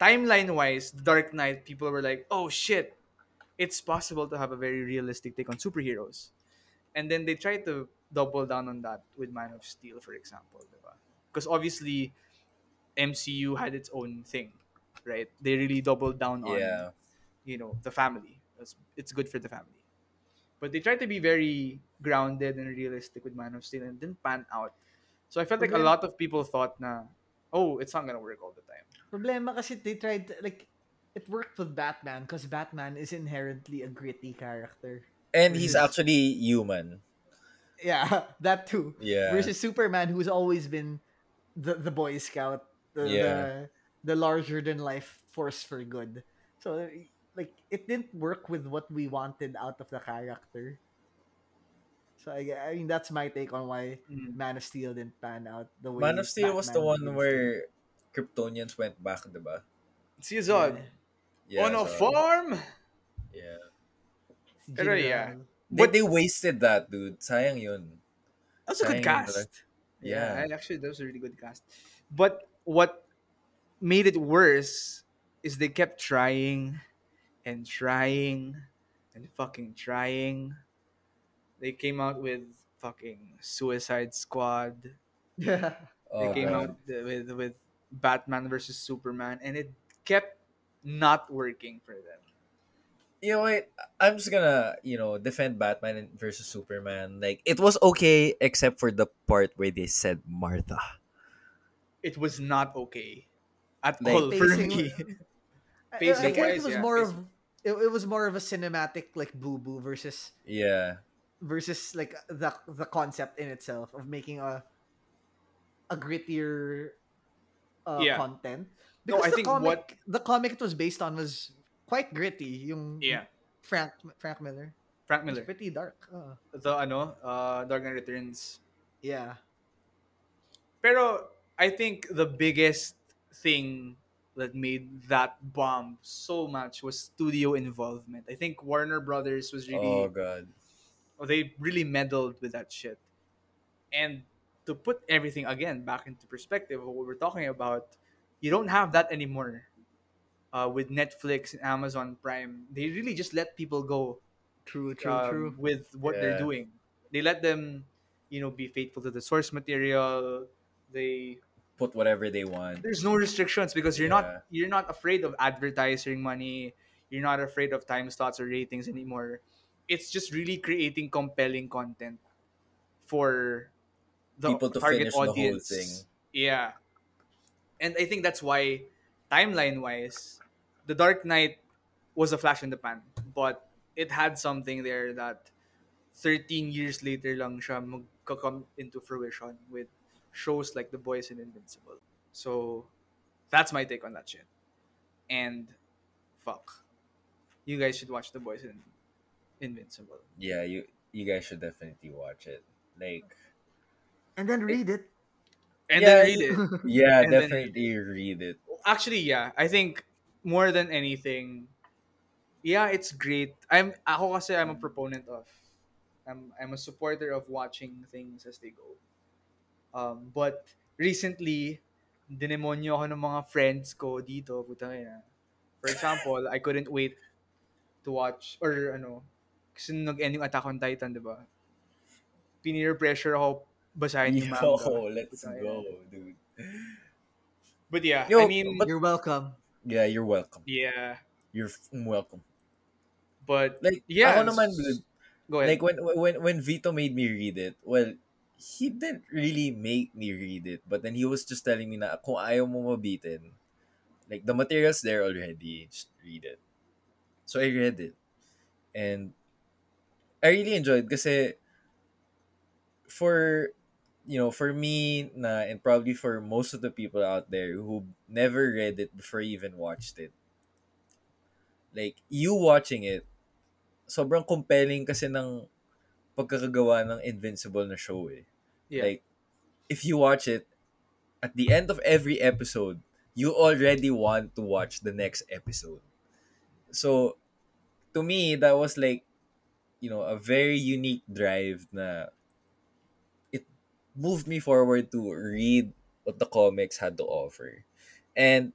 [SPEAKER 3] timeline wise, The Dark Knight, people were like, oh shit, it's possible to have a very realistic take on superheroes. And then they tried to double down on that with Man of Steel, for example. Because obviously, MCU had its own thing, right? They really doubled down on
[SPEAKER 1] Yeah.
[SPEAKER 3] you know the family. It's, it's good for the family. But they tried to be very grounded and realistic with Man of Steel and it didn't pan out. So I felt like a lot of people thought na, oh, it's not gonna work all the time.
[SPEAKER 2] Problema kasi they tried to- like it worked with Batman because Batman is inherently a gritty character.
[SPEAKER 1] And he's actually human.
[SPEAKER 2] Yeah, that too.
[SPEAKER 1] Yeah.
[SPEAKER 2] Versus Superman, who's always been the the Boy Scout, the
[SPEAKER 1] Yeah.
[SPEAKER 2] the, the larger than life force for good. So like it didn't work with what we wanted out of the character. So I, I mean that's my take on why mm. Man of Steel didn't pan out the way
[SPEAKER 1] Man of Steel was the one
[SPEAKER 2] Begins
[SPEAKER 1] where Kryptonians went back, diba?
[SPEAKER 3] Si
[SPEAKER 2] did.
[SPEAKER 3] Zod,
[SPEAKER 1] Yeah,
[SPEAKER 3] on a
[SPEAKER 1] so-
[SPEAKER 3] farm.
[SPEAKER 1] Yeah.
[SPEAKER 3] Pero
[SPEAKER 2] General.
[SPEAKER 3] yeah. But-
[SPEAKER 1] they wasted that, dude. Sayang yun.
[SPEAKER 3] That's a good cast.
[SPEAKER 1] talaga.
[SPEAKER 3] Yeah,
[SPEAKER 1] Yeah.
[SPEAKER 3] actually, that was a really good cast. But what made it worse is they kept trying and trying and fucking trying. They came out with fucking Suicide Squad.
[SPEAKER 2] Yeah.
[SPEAKER 3] They
[SPEAKER 1] Oh,
[SPEAKER 3] came
[SPEAKER 1] God.
[SPEAKER 3] out with with Batman versus Superman, and it kept not working for them.
[SPEAKER 1] you know what? I'm just gonna, you know, defend Batman versus Superman. Like it was okay except for the part where they said Martha.
[SPEAKER 3] It was not okay. at
[SPEAKER 1] Like,
[SPEAKER 3] all for
[SPEAKER 2] pacing-
[SPEAKER 3] me.
[SPEAKER 2] I- I,
[SPEAKER 3] Pacing
[SPEAKER 2] feel
[SPEAKER 3] wise,
[SPEAKER 2] it was
[SPEAKER 3] yeah,
[SPEAKER 2] more
[SPEAKER 3] pacing.
[SPEAKER 2] of it, it was more of a cinematic like boo boo versus
[SPEAKER 1] yeah.
[SPEAKER 2] Versus like the the concept in itself of making a a grittier uh,
[SPEAKER 3] Yeah.
[SPEAKER 2] content.
[SPEAKER 3] No, I
[SPEAKER 2] the
[SPEAKER 3] think
[SPEAKER 2] comic,
[SPEAKER 3] what-
[SPEAKER 2] the comic it was based on was quite gritty. Yung
[SPEAKER 3] Yeah,
[SPEAKER 2] Frank Frank Miller.
[SPEAKER 3] Frank
[SPEAKER 2] It was
[SPEAKER 3] Miller.
[SPEAKER 2] pretty dark. Uh,
[SPEAKER 3] The ano, uh, Dark Knight Returns.
[SPEAKER 2] yeah.
[SPEAKER 3] Pero I think the biggest thing that made that bomb so much was studio involvement. I think Warner Brothers was really
[SPEAKER 1] Oh god.
[SPEAKER 3] They really meddled with that shit. And to put everything again back into perspective of what we're talking about, you don't have that anymore. Uh, with Netflix and Amazon Prime, they really just let people go
[SPEAKER 2] True, true,
[SPEAKER 3] um,
[SPEAKER 2] true.
[SPEAKER 3] with what they're doing. They let them, you know, be faithful to the source material. They
[SPEAKER 1] Put whatever they want.
[SPEAKER 3] there's no restrictions because you're
[SPEAKER 1] Yeah.
[SPEAKER 3] not you're not afraid of advertising money. You're not afraid of time slots or ratings anymore. It's just really creating compelling content for the
[SPEAKER 1] People to
[SPEAKER 3] target
[SPEAKER 1] finish the whole
[SPEAKER 3] audience.
[SPEAKER 1] thing.
[SPEAKER 3] Yeah, and I think that's why timeline wise, The Dark Knight was a flash in the pan, but it had something there that 13 years later lang siya magka-come into fruition with shows like The Boys and Invincible. So that's my take on that shit. And fuck. You guys should watch The Boys and Invincible.
[SPEAKER 1] Yeah, you you guys should definitely watch it. Like
[SPEAKER 2] And then read it.
[SPEAKER 3] And
[SPEAKER 1] Yeah,
[SPEAKER 3] then read it.
[SPEAKER 1] yeah,
[SPEAKER 3] And then-
[SPEAKER 1] definitely read it.
[SPEAKER 3] Actually, yeah. I think more than anything, yeah, it's great. I'm ako kasi I'm a proponent of I'm I'm a supporter of watching things as they go. Um, but recently, dinemonyo ako ng mga friends ko dito, putang ina. For example, I couldn't wait to watch or ano, kasi nung nag-end yung Attack on Titan, di ba? Pinir pressure ako basahin yung manga.
[SPEAKER 1] Yo, let's
[SPEAKER 3] Putang
[SPEAKER 1] go, dude.
[SPEAKER 3] But yeah,
[SPEAKER 1] Yo,
[SPEAKER 3] I mean,
[SPEAKER 1] but-
[SPEAKER 2] You're welcome.
[SPEAKER 1] Yeah, you're welcome.
[SPEAKER 3] yeah.
[SPEAKER 1] You're mm, welcome.
[SPEAKER 3] But
[SPEAKER 1] Like
[SPEAKER 3] yeah,
[SPEAKER 1] ako naman, dude,
[SPEAKER 3] Go ahead.
[SPEAKER 1] like when when when Vito made me read it, well, he didn't really make me read it, but then he was just telling me na kung ayaw mo mabitin, like the material's there already, just read it. So I read it. And I really enjoyed kasi for you know, for me na and probably for most of the people out there who never read it before even watched it. Like you watching it sobrang compelling kasi ng pagkakagawa ng Invincible na show eh.
[SPEAKER 3] yeah.
[SPEAKER 1] Like, if you watch it, at the end of every episode, you already want to watch the next episode. So, to me, that was like, you know, a very unique drive na it moved me forward to read what the comics had to offer. And,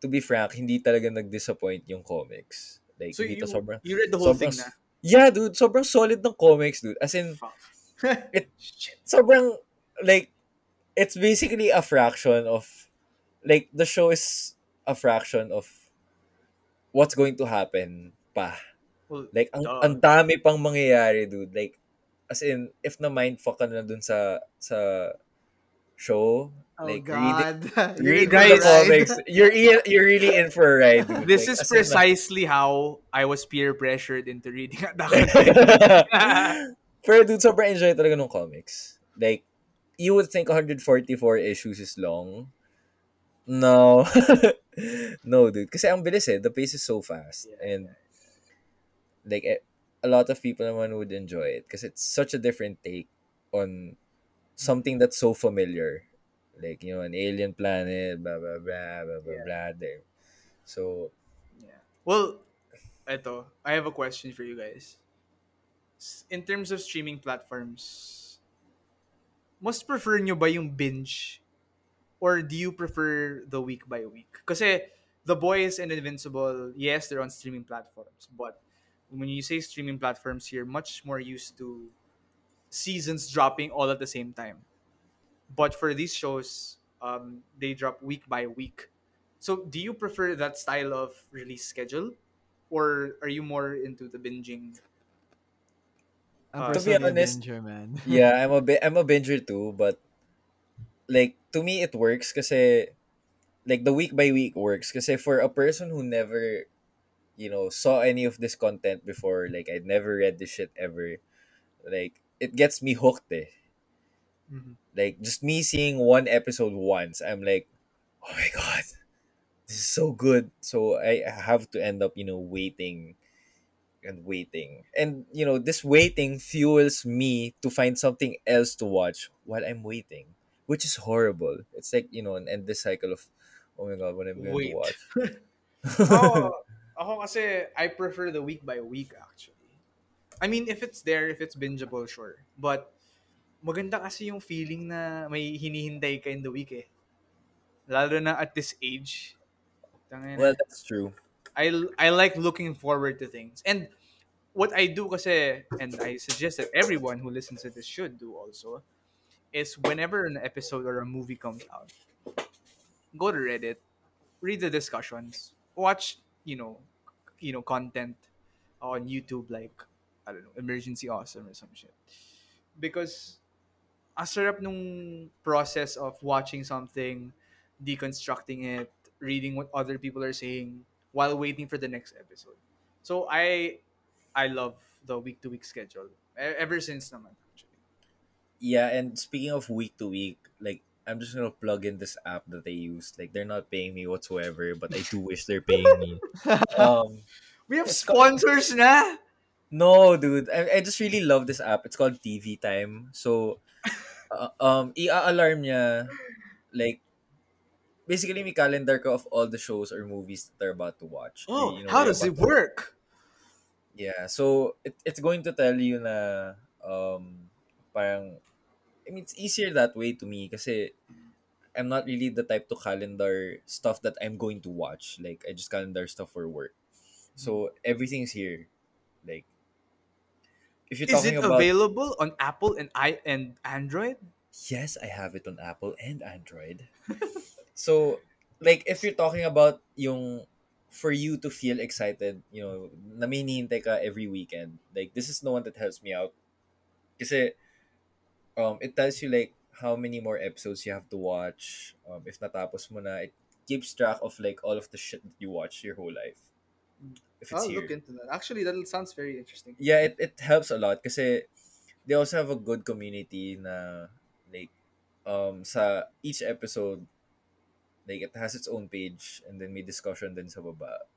[SPEAKER 1] to be frank, hindi talaga nag-disappoint yung comics. Like,
[SPEAKER 3] so
[SPEAKER 1] hindi
[SPEAKER 3] you,
[SPEAKER 1] sobrang
[SPEAKER 3] you read the whole
[SPEAKER 1] sobrang
[SPEAKER 3] thing na.
[SPEAKER 1] Yeah, dude, sobrang solid ng comics, dude. As in. It- sobrang, like, it's basically a fraction of, like, the show is a fraction of what's going to happen pa.
[SPEAKER 3] Well,
[SPEAKER 1] Like, ang,
[SPEAKER 3] Duh.
[SPEAKER 1] ang dami pang mangyayari, dude. Like, as in, if na mindfuck ka na dun sa, sa show,
[SPEAKER 2] Oh
[SPEAKER 1] like, read
[SPEAKER 2] God. You're
[SPEAKER 1] read
[SPEAKER 2] in for
[SPEAKER 1] the comics, you're, i- you're really in for a ride, dude.
[SPEAKER 3] this
[SPEAKER 1] Like,
[SPEAKER 3] is
[SPEAKER 1] as in,
[SPEAKER 3] precisely how I was peer pressured into reading on Titan.
[SPEAKER 1] Pero dude, sobrang enjoy talaga ng comics. Like, you would think 144 issues is long. No. no, dude. Kasi ang bilis eh. The pace is so fast.
[SPEAKER 3] Yeah,
[SPEAKER 1] And, like, eh, a lot of people naman would enjoy it. Kasi it's such a different take on something that's so familiar. Like, you know, an alien planet, blah, blah, blah, blah, blah,
[SPEAKER 3] Yeah.
[SPEAKER 1] blah, there. So,
[SPEAKER 3] Yeah. Well, eto, I have a question for you guys. In terms of streaming platforms, mas prefer nyo ba yung binge or do you prefer the week by week? Kasi The Boys and Invincible, yes, they're on streaming platforms, but when you say streaming platforms, you're much more used to seasons dropping all at the same time. But for these shows, um, they drop week by week. So, do you prefer that style of release schedule, or are you more into the binging?
[SPEAKER 2] I'm uh,
[SPEAKER 3] To
[SPEAKER 1] be
[SPEAKER 2] a
[SPEAKER 1] honest,
[SPEAKER 2] binger, man.
[SPEAKER 1] yeah, I'm a bi- I'm a binger too, but like to me it works kasi eh, like the week by week works because eh, for a person who never you know saw any of this content before like I'd never read this shit ever like it gets me hooked eh.
[SPEAKER 3] Mhm.
[SPEAKER 1] like just me seeing one episode once i'm like oh my god this is so good so i have to end up you know waiting and waiting and you know this waiting fuels me to find something else to watch while i'm waiting which is horrible it's like you know an endless cycle of oh my god what am i going
[SPEAKER 3] Wait.
[SPEAKER 1] to watch
[SPEAKER 3] oh, ako kasi I prefer the week by week actually. I mean, if it's there, if it's bingeable, sure. But maganda kasi yung feeling na may hinihintay ka in the week eh. Lalo na at this age. Tangina.
[SPEAKER 1] well that's true
[SPEAKER 3] I I like looking forward to things. And what I do kasi, and I suggest that everyone who listens to this should do also, is whenever an episode or a movie comes out, go to Reddit, read the discussions, watch, you know, you know, content on YouTube like I don't know, Emergency Awesome or some shit. Because ang sarap nung process of watching something, deconstructing it, reading what other people are saying while waiting for the next episode. So I I love the week to week schedule. Ever since naman actually.
[SPEAKER 1] yeah and speaking of week to week like i'm just gonna plug in this app that they use. Like they're not paying me whatsoever but i do wish they're paying me. Um
[SPEAKER 3] We have
[SPEAKER 1] called-
[SPEAKER 3] sponsors na.
[SPEAKER 1] no dude. I, I just really love this app. It's called tv time. So uh, um i-alarm niya. Like basically may calendar ko of all the shows or movies that they're about to watch.
[SPEAKER 3] Oh,
[SPEAKER 1] You know,
[SPEAKER 3] how does it work?
[SPEAKER 1] Yeah, so it, it's going to tell you na um parang I mean it's easier that way to me kasi I'm not really the type to calendar stuff that I'm going to watch. Like I just calendar stuff for work. So everything's here. Like if you're
[SPEAKER 3] Is
[SPEAKER 1] talking
[SPEAKER 3] it
[SPEAKER 1] about
[SPEAKER 3] available on Apple and i and Android?
[SPEAKER 1] Yes, I have it on Apple and Android. so, like, if you're talking about yung for you to feel excited, you know, na may hinihintay ka every weekend, like, this is the one that helps me out. Kasi, um, it tells you, like, how many more episodes you have to watch. Um, if natapos mo na, it keeps track of, like, all of the shit that you watch your whole life. If it's
[SPEAKER 3] I'll
[SPEAKER 1] here.
[SPEAKER 3] look into that. Actually, that sounds very interesting.
[SPEAKER 1] yeah, it, it helps a lot kasi they also have a good community na like um sa each episode like it has its own page and then may discussion din sa baba.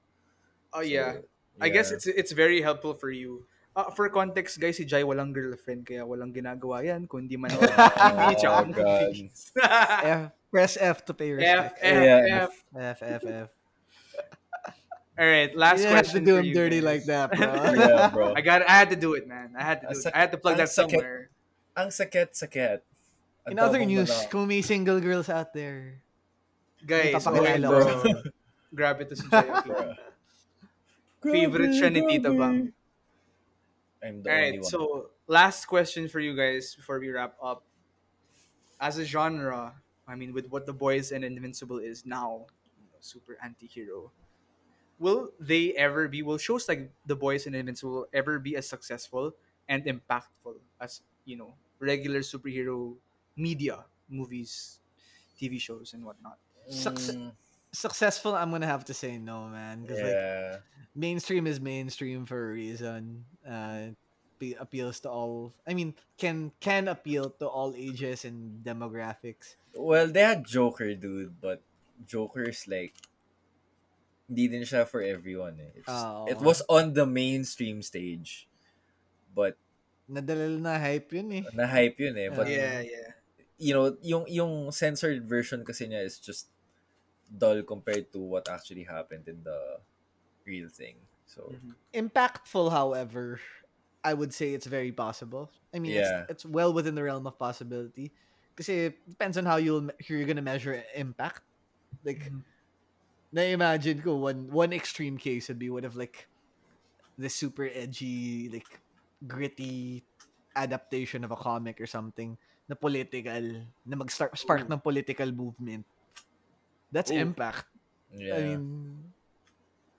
[SPEAKER 3] Oh
[SPEAKER 1] So,
[SPEAKER 3] yeah. I guess it's it's very helpful for you. Uh, for context, guys, si Jai walang girlfriend kaya walang ginagawa yan kundi man
[SPEAKER 1] Oh,
[SPEAKER 3] TV tsaka
[SPEAKER 1] God.
[SPEAKER 3] movies.
[SPEAKER 2] F, press F to pay
[SPEAKER 3] F,
[SPEAKER 2] respect.
[SPEAKER 3] F,
[SPEAKER 1] Yeah.
[SPEAKER 3] F.
[SPEAKER 2] F, F, F.
[SPEAKER 3] All right, last
[SPEAKER 2] you didn't have to
[SPEAKER 3] question
[SPEAKER 2] do
[SPEAKER 3] for
[SPEAKER 2] him
[SPEAKER 3] you
[SPEAKER 2] dirty
[SPEAKER 3] guys.
[SPEAKER 2] like that, bro.
[SPEAKER 1] Yeah, bro.
[SPEAKER 3] I got I had to do it, man. I had to do
[SPEAKER 1] Ang
[SPEAKER 3] it.
[SPEAKER 1] sak-
[SPEAKER 3] I had to plug that
[SPEAKER 1] sakit.
[SPEAKER 3] somewhere.
[SPEAKER 1] Ang sakit-sakit. Ang
[SPEAKER 2] In other news,
[SPEAKER 1] mana.
[SPEAKER 2] kung may single girls out there,
[SPEAKER 3] Guys, okay, bro. Grab it to si Jai. okay? Favorite siya ni Tita Bang.
[SPEAKER 1] I'm the
[SPEAKER 3] All
[SPEAKER 1] only
[SPEAKER 3] right,
[SPEAKER 1] one.
[SPEAKER 3] so last question for you guys before we wrap up. As a genre, I mean, with what the boys and Invincible is now, you know, super anti-hero, will they ever be? Will shows like the boys and Invincible ever be as successful and impactful as you know regular superhero media, movies, TV shows, and whatnot?
[SPEAKER 2] Success-
[SPEAKER 1] Mm,
[SPEAKER 2] successful, I'm gonna have to say no, man. Because like
[SPEAKER 1] yeah.
[SPEAKER 2] mainstream is mainstream for a reason. Uh, be- appeals to all. I mean, can can appeal to all ages and demographics.
[SPEAKER 1] Well, they had Joker, dude, but Joker is like hindi din siya for everyone eh. It's,
[SPEAKER 2] Oo.
[SPEAKER 1] it was on the mainstream stage. But
[SPEAKER 2] Nadala na hype yun eh.
[SPEAKER 1] na-hype yun eh. But,
[SPEAKER 3] yeah, yeah.
[SPEAKER 1] you know, yung, yung censored version kasi niya is just dull compared to what actually happened in the real thing. So,
[SPEAKER 3] Mhm.
[SPEAKER 2] Impactful, however, I would say it's very possible. I mean,
[SPEAKER 1] Yeah.
[SPEAKER 2] it's, it's well within the realm of possibility. Kasi it depends on how you'll how you're gonna measure impact. Like,
[SPEAKER 3] Mhm.
[SPEAKER 2] na-imagine ko one one extreme case would be one of like the super edgy, like gritty adaptation of a comic or something na political, na mag-start spark
[SPEAKER 3] Ooh.
[SPEAKER 2] ng political movement. That's
[SPEAKER 3] Ooh.
[SPEAKER 2] impact.
[SPEAKER 1] yeah.
[SPEAKER 2] I mean,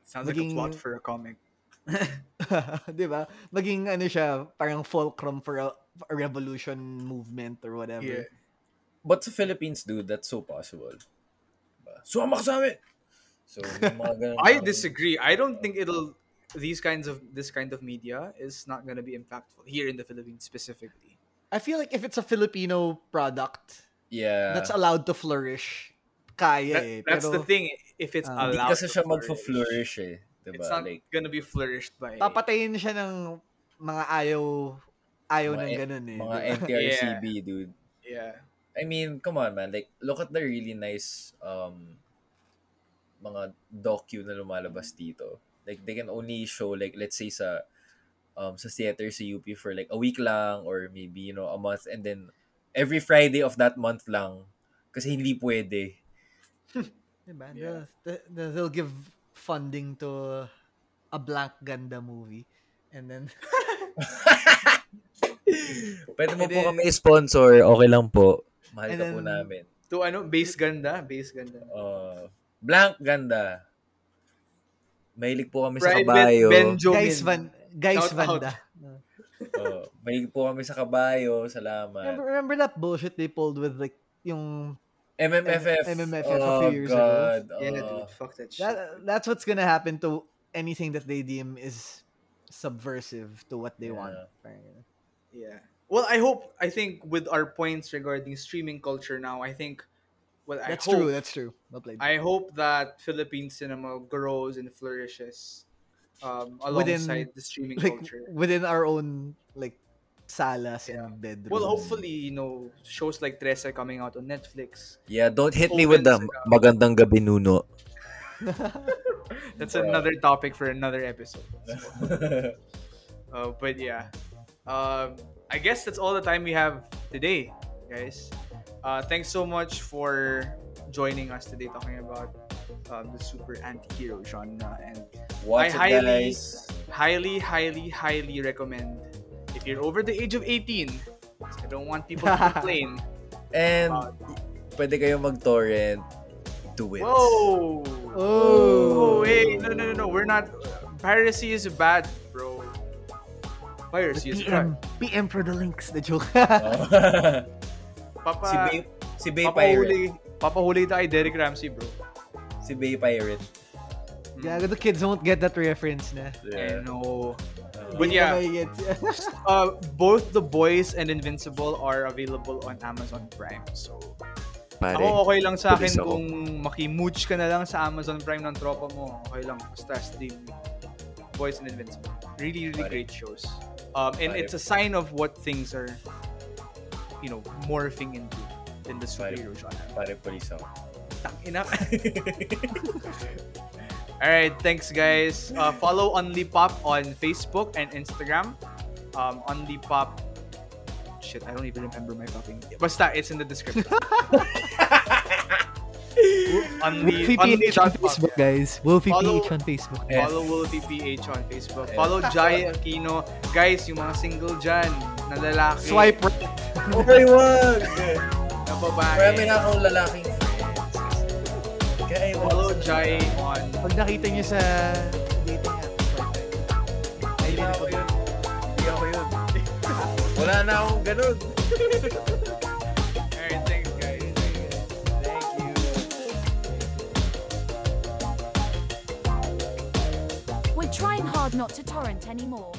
[SPEAKER 3] Sounds like a
[SPEAKER 2] Maging-
[SPEAKER 3] plot for a comic.
[SPEAKER 2] 'di ba? Maging ano siya, parang fulcrum for a, a revolution movement or whatever.
[SPEAKER 3] Yeah.
[SPEAKER 1] but sa Philippines, dude, that's so possible. Diba? sumama ka sa amin! So, yung mga ganun.
[SPEAKER 3] I disagree. I don't think it'll these kinds of this kind of media is not gonna be impactful here in the Philippines specifically.
[SPEAKER 2] I feel like if it's a Filipino product
[SPEAKER 1] Yeah.
[SPEAKER 2] that's allowed to flourish, kaya
[SPEAKER 3] That-
[SPEAKER 2] eh.
[SPEAKER 3] that's the
[SPEAKER 2] Pero
[SPEAKER 3] thing. If it's.
[SPEAKER 1] Hindi
[SPEAKER 3] allowed,
[SPEAKER 1] kasi
[SPEAKER 3] to
[SPEAKER 1] siya
[SPEAKER 3] flourish,
[SPEAKER 1] magfo-flourish eh. Diba?
[SPEAKER 3] It's not
[SPEAKER 1] like,
[SPEAKER 3] gonna be flourished by
[SPEAKER 2] papatayin siya ng mga ayaw ayaw
[SPEAKER 1] Mga
[SPEAKER 2] ng
[SPEAKER 1] e-
[SPEAKER 2] ganun eh.
[SPEAKER 1] mga? NTRCB, dude.
[SPEAKER 3] Yeah.
[SPEAKER 1] I mean, come on, man. Like, look at the really nice um mga docu na lumalabas dito. Like, they can only show, like, let's say sa um sa theater sa UP for like a week lang or maybe, you know, a month and then every Friday of that month lang kasi hindi pwede.
[SPEAKER 2] Diba?
[SPEAKER 3] Yeah.
[SPEAKER 2] The- the- they'll give funding to a blank ganda movie. And then,
[SPEAKER 1] Pwede mo
[SPEAKER 2] And
[SPEAKER 1] po
[SPEAKER 2] then-
[SPEAKER 1] kami sponsor, okay lang po. Mahal ka po namin.
[SPEAKER 3] To ano, base ganda, base ganda.
[SPEAKER 1] Uh, blank ganda. Mahilig po kami sa
[SPEAKER 3] Private
[SPEAKER 1] kabayo.
[SPEAKER 3] Benjamin.
[SPEAKER 2] guys, Van, guys
[SPEAKER 3] Shout out.
[SPEAKER 2] Vanda.
[SPEAKER 1] Oh, mahilig po kami sa kabayo. Salamat.
[SPEAKER 2] Remember, remember that bullshit they pulled with like yung
[SPEAKER 1] MMFF.
[SPEAKER 2] MMFF a
[SPEAKER 1] oh,
[SPEAKER 2] few years ago.
[SPEAKER 1] God.
[SPEAKER 3] Yeah,
[SPEAKER 1] Oh.
[SPEAKER 3] dude, fuck that shit.
[SPEAKER 2] that that's what's gonna happen to anything that they deem is subversive to what they want.
[SPEAKER 3] Yeah. Well, I hope. I think with our points regarding streaming culture now, I think. Well, I
[SPEAKER 2] That's
[SPEAKER 3] hope,
[SPEAKER 2] true. That's true. Well played.
[SPEAKER 3] I hope that Philippine cinema grows and flourishes um, alongside the streaming
[SPEAKER 2] like
[SPEAKER 3] culture.
[SPEAKER 2] within our own like salas
[SPEAKER 3] Yeah.
[SPEAKER 2] and bedrooms.
[SPEAKER 3] Well, hopefully, you know, shows like Trese are coming out on Netflix.
[SPEAKER 1] Yeah, don't hit me with the
[SPEAKER 3] Opens it up.
[SPEAKER 1] magandang gabi nuno.
[SPEAKER 3] That's
[SPEAKER 1] Bruh.
[SPEAKER 3] another topic for another episode. Uh, but yeah, um, I guess that's all the time we have today, guys. Uh, thanks so much for joining us today, talking about um, the super anti-hero genre, and
[SPEAKER 1] Watch
[SPEAKER 3] I
[SPEAKER 1] it,
[SPEAKER 3] highly-
[SPEAKER 1] guys.
[SPEAKER 3] highly, highly, highly recommend if you're over the age of 18. I don't want people to complain.
[SPEAKER 1] And
[SPEAKER 3] Uh,
[SPEAKER 1] pwede kayo mag-torrent. Do it.
[SPEAKER 3] Whoa!
[SPEAKER 2] Oh.
[SPEAKER 3] Oh, hey, no, no, no, no. We're not. Piracy is bad, bro. Piracy is bad.
[SPEAKER 2] PM for the links. The joke.
[SPEAKER 1] Oh.
[SPEAKER 3] Papa,
[SPEAKER 1] si Bay, si Bay Pirate.
[SPEAKER 3] papahuli, papahuli tayo kay Derek Ramsey, bro.
[SPEAKER 1] Si Bay Pirate.
[SPEAKER 2] yeah, the kids won't get that reference na.
[SPEAKER 3] I know.
[SPEAKER 1] Uh,
[SPEAKER 3] But yeah. Uh, both The Boys and Invincible are available on Amazon Prime. So,
[SPEAKER 1] pare.
[SPEAKER 3] ako okay lang sa akin kung makimooch ka na lang sa Amazon Prime ng tropa mo. Okay lang. Basta stream Boys and Invincible. Really, really
[SPEAKER 1] Pare.
[SPEAKER 3] great shows. Um, and
[SPEAKER 1] Pare.
[SPEAKER 3] it's a sign of what things are, you know, morphing into in the superhero genre.
[SPEAKER 1] Pare, pulis ako.
[SPEAKER 3] Tangina. All right, thanks guys. Uh, follow Unlipop on Facebook and Instagram. Um, Unlipop. Shit, I don't even remember my fucking. Basta, it's in the description. Only,
[SPEAKER 2] Wolfie PH on
[SPEAKER 3] only.pop,
[SPEAKER 2] Facebook, guys. Wolfie
[SPEAKER 3] Follow-
[SPEAKER 2] PH on Facebook.
[SPEAKER 1] Yeah.
[SPEAKER 3] Follow Wolfie PH on Facebook.
[SPEAKER 1] Yeah.
[SPEAKER 3] Follow Jai Aquino. Guys, yung mga single dyan na lalaki.
[SPEAKER 2] Swipe right.
[SPEAKER 1] Okay, wag!
[SPEAKER 3] na babae.
[SPEAKER 1] Marami na akong lalaking friends.
[SPEAKER 3] Follow Jai on
[SPEAKER 2] Pag nakita nyo sa dating app, swipe right.
[SPEAKER 1] Hindi ako yun. Hindi ako yun. Wala na akong ganun.
[SPEAKER 3] Alright, thanks guys.
[SPEAKER 1] Thank you.
[SPEAKER 4] We're trying hard not to torrent anymore.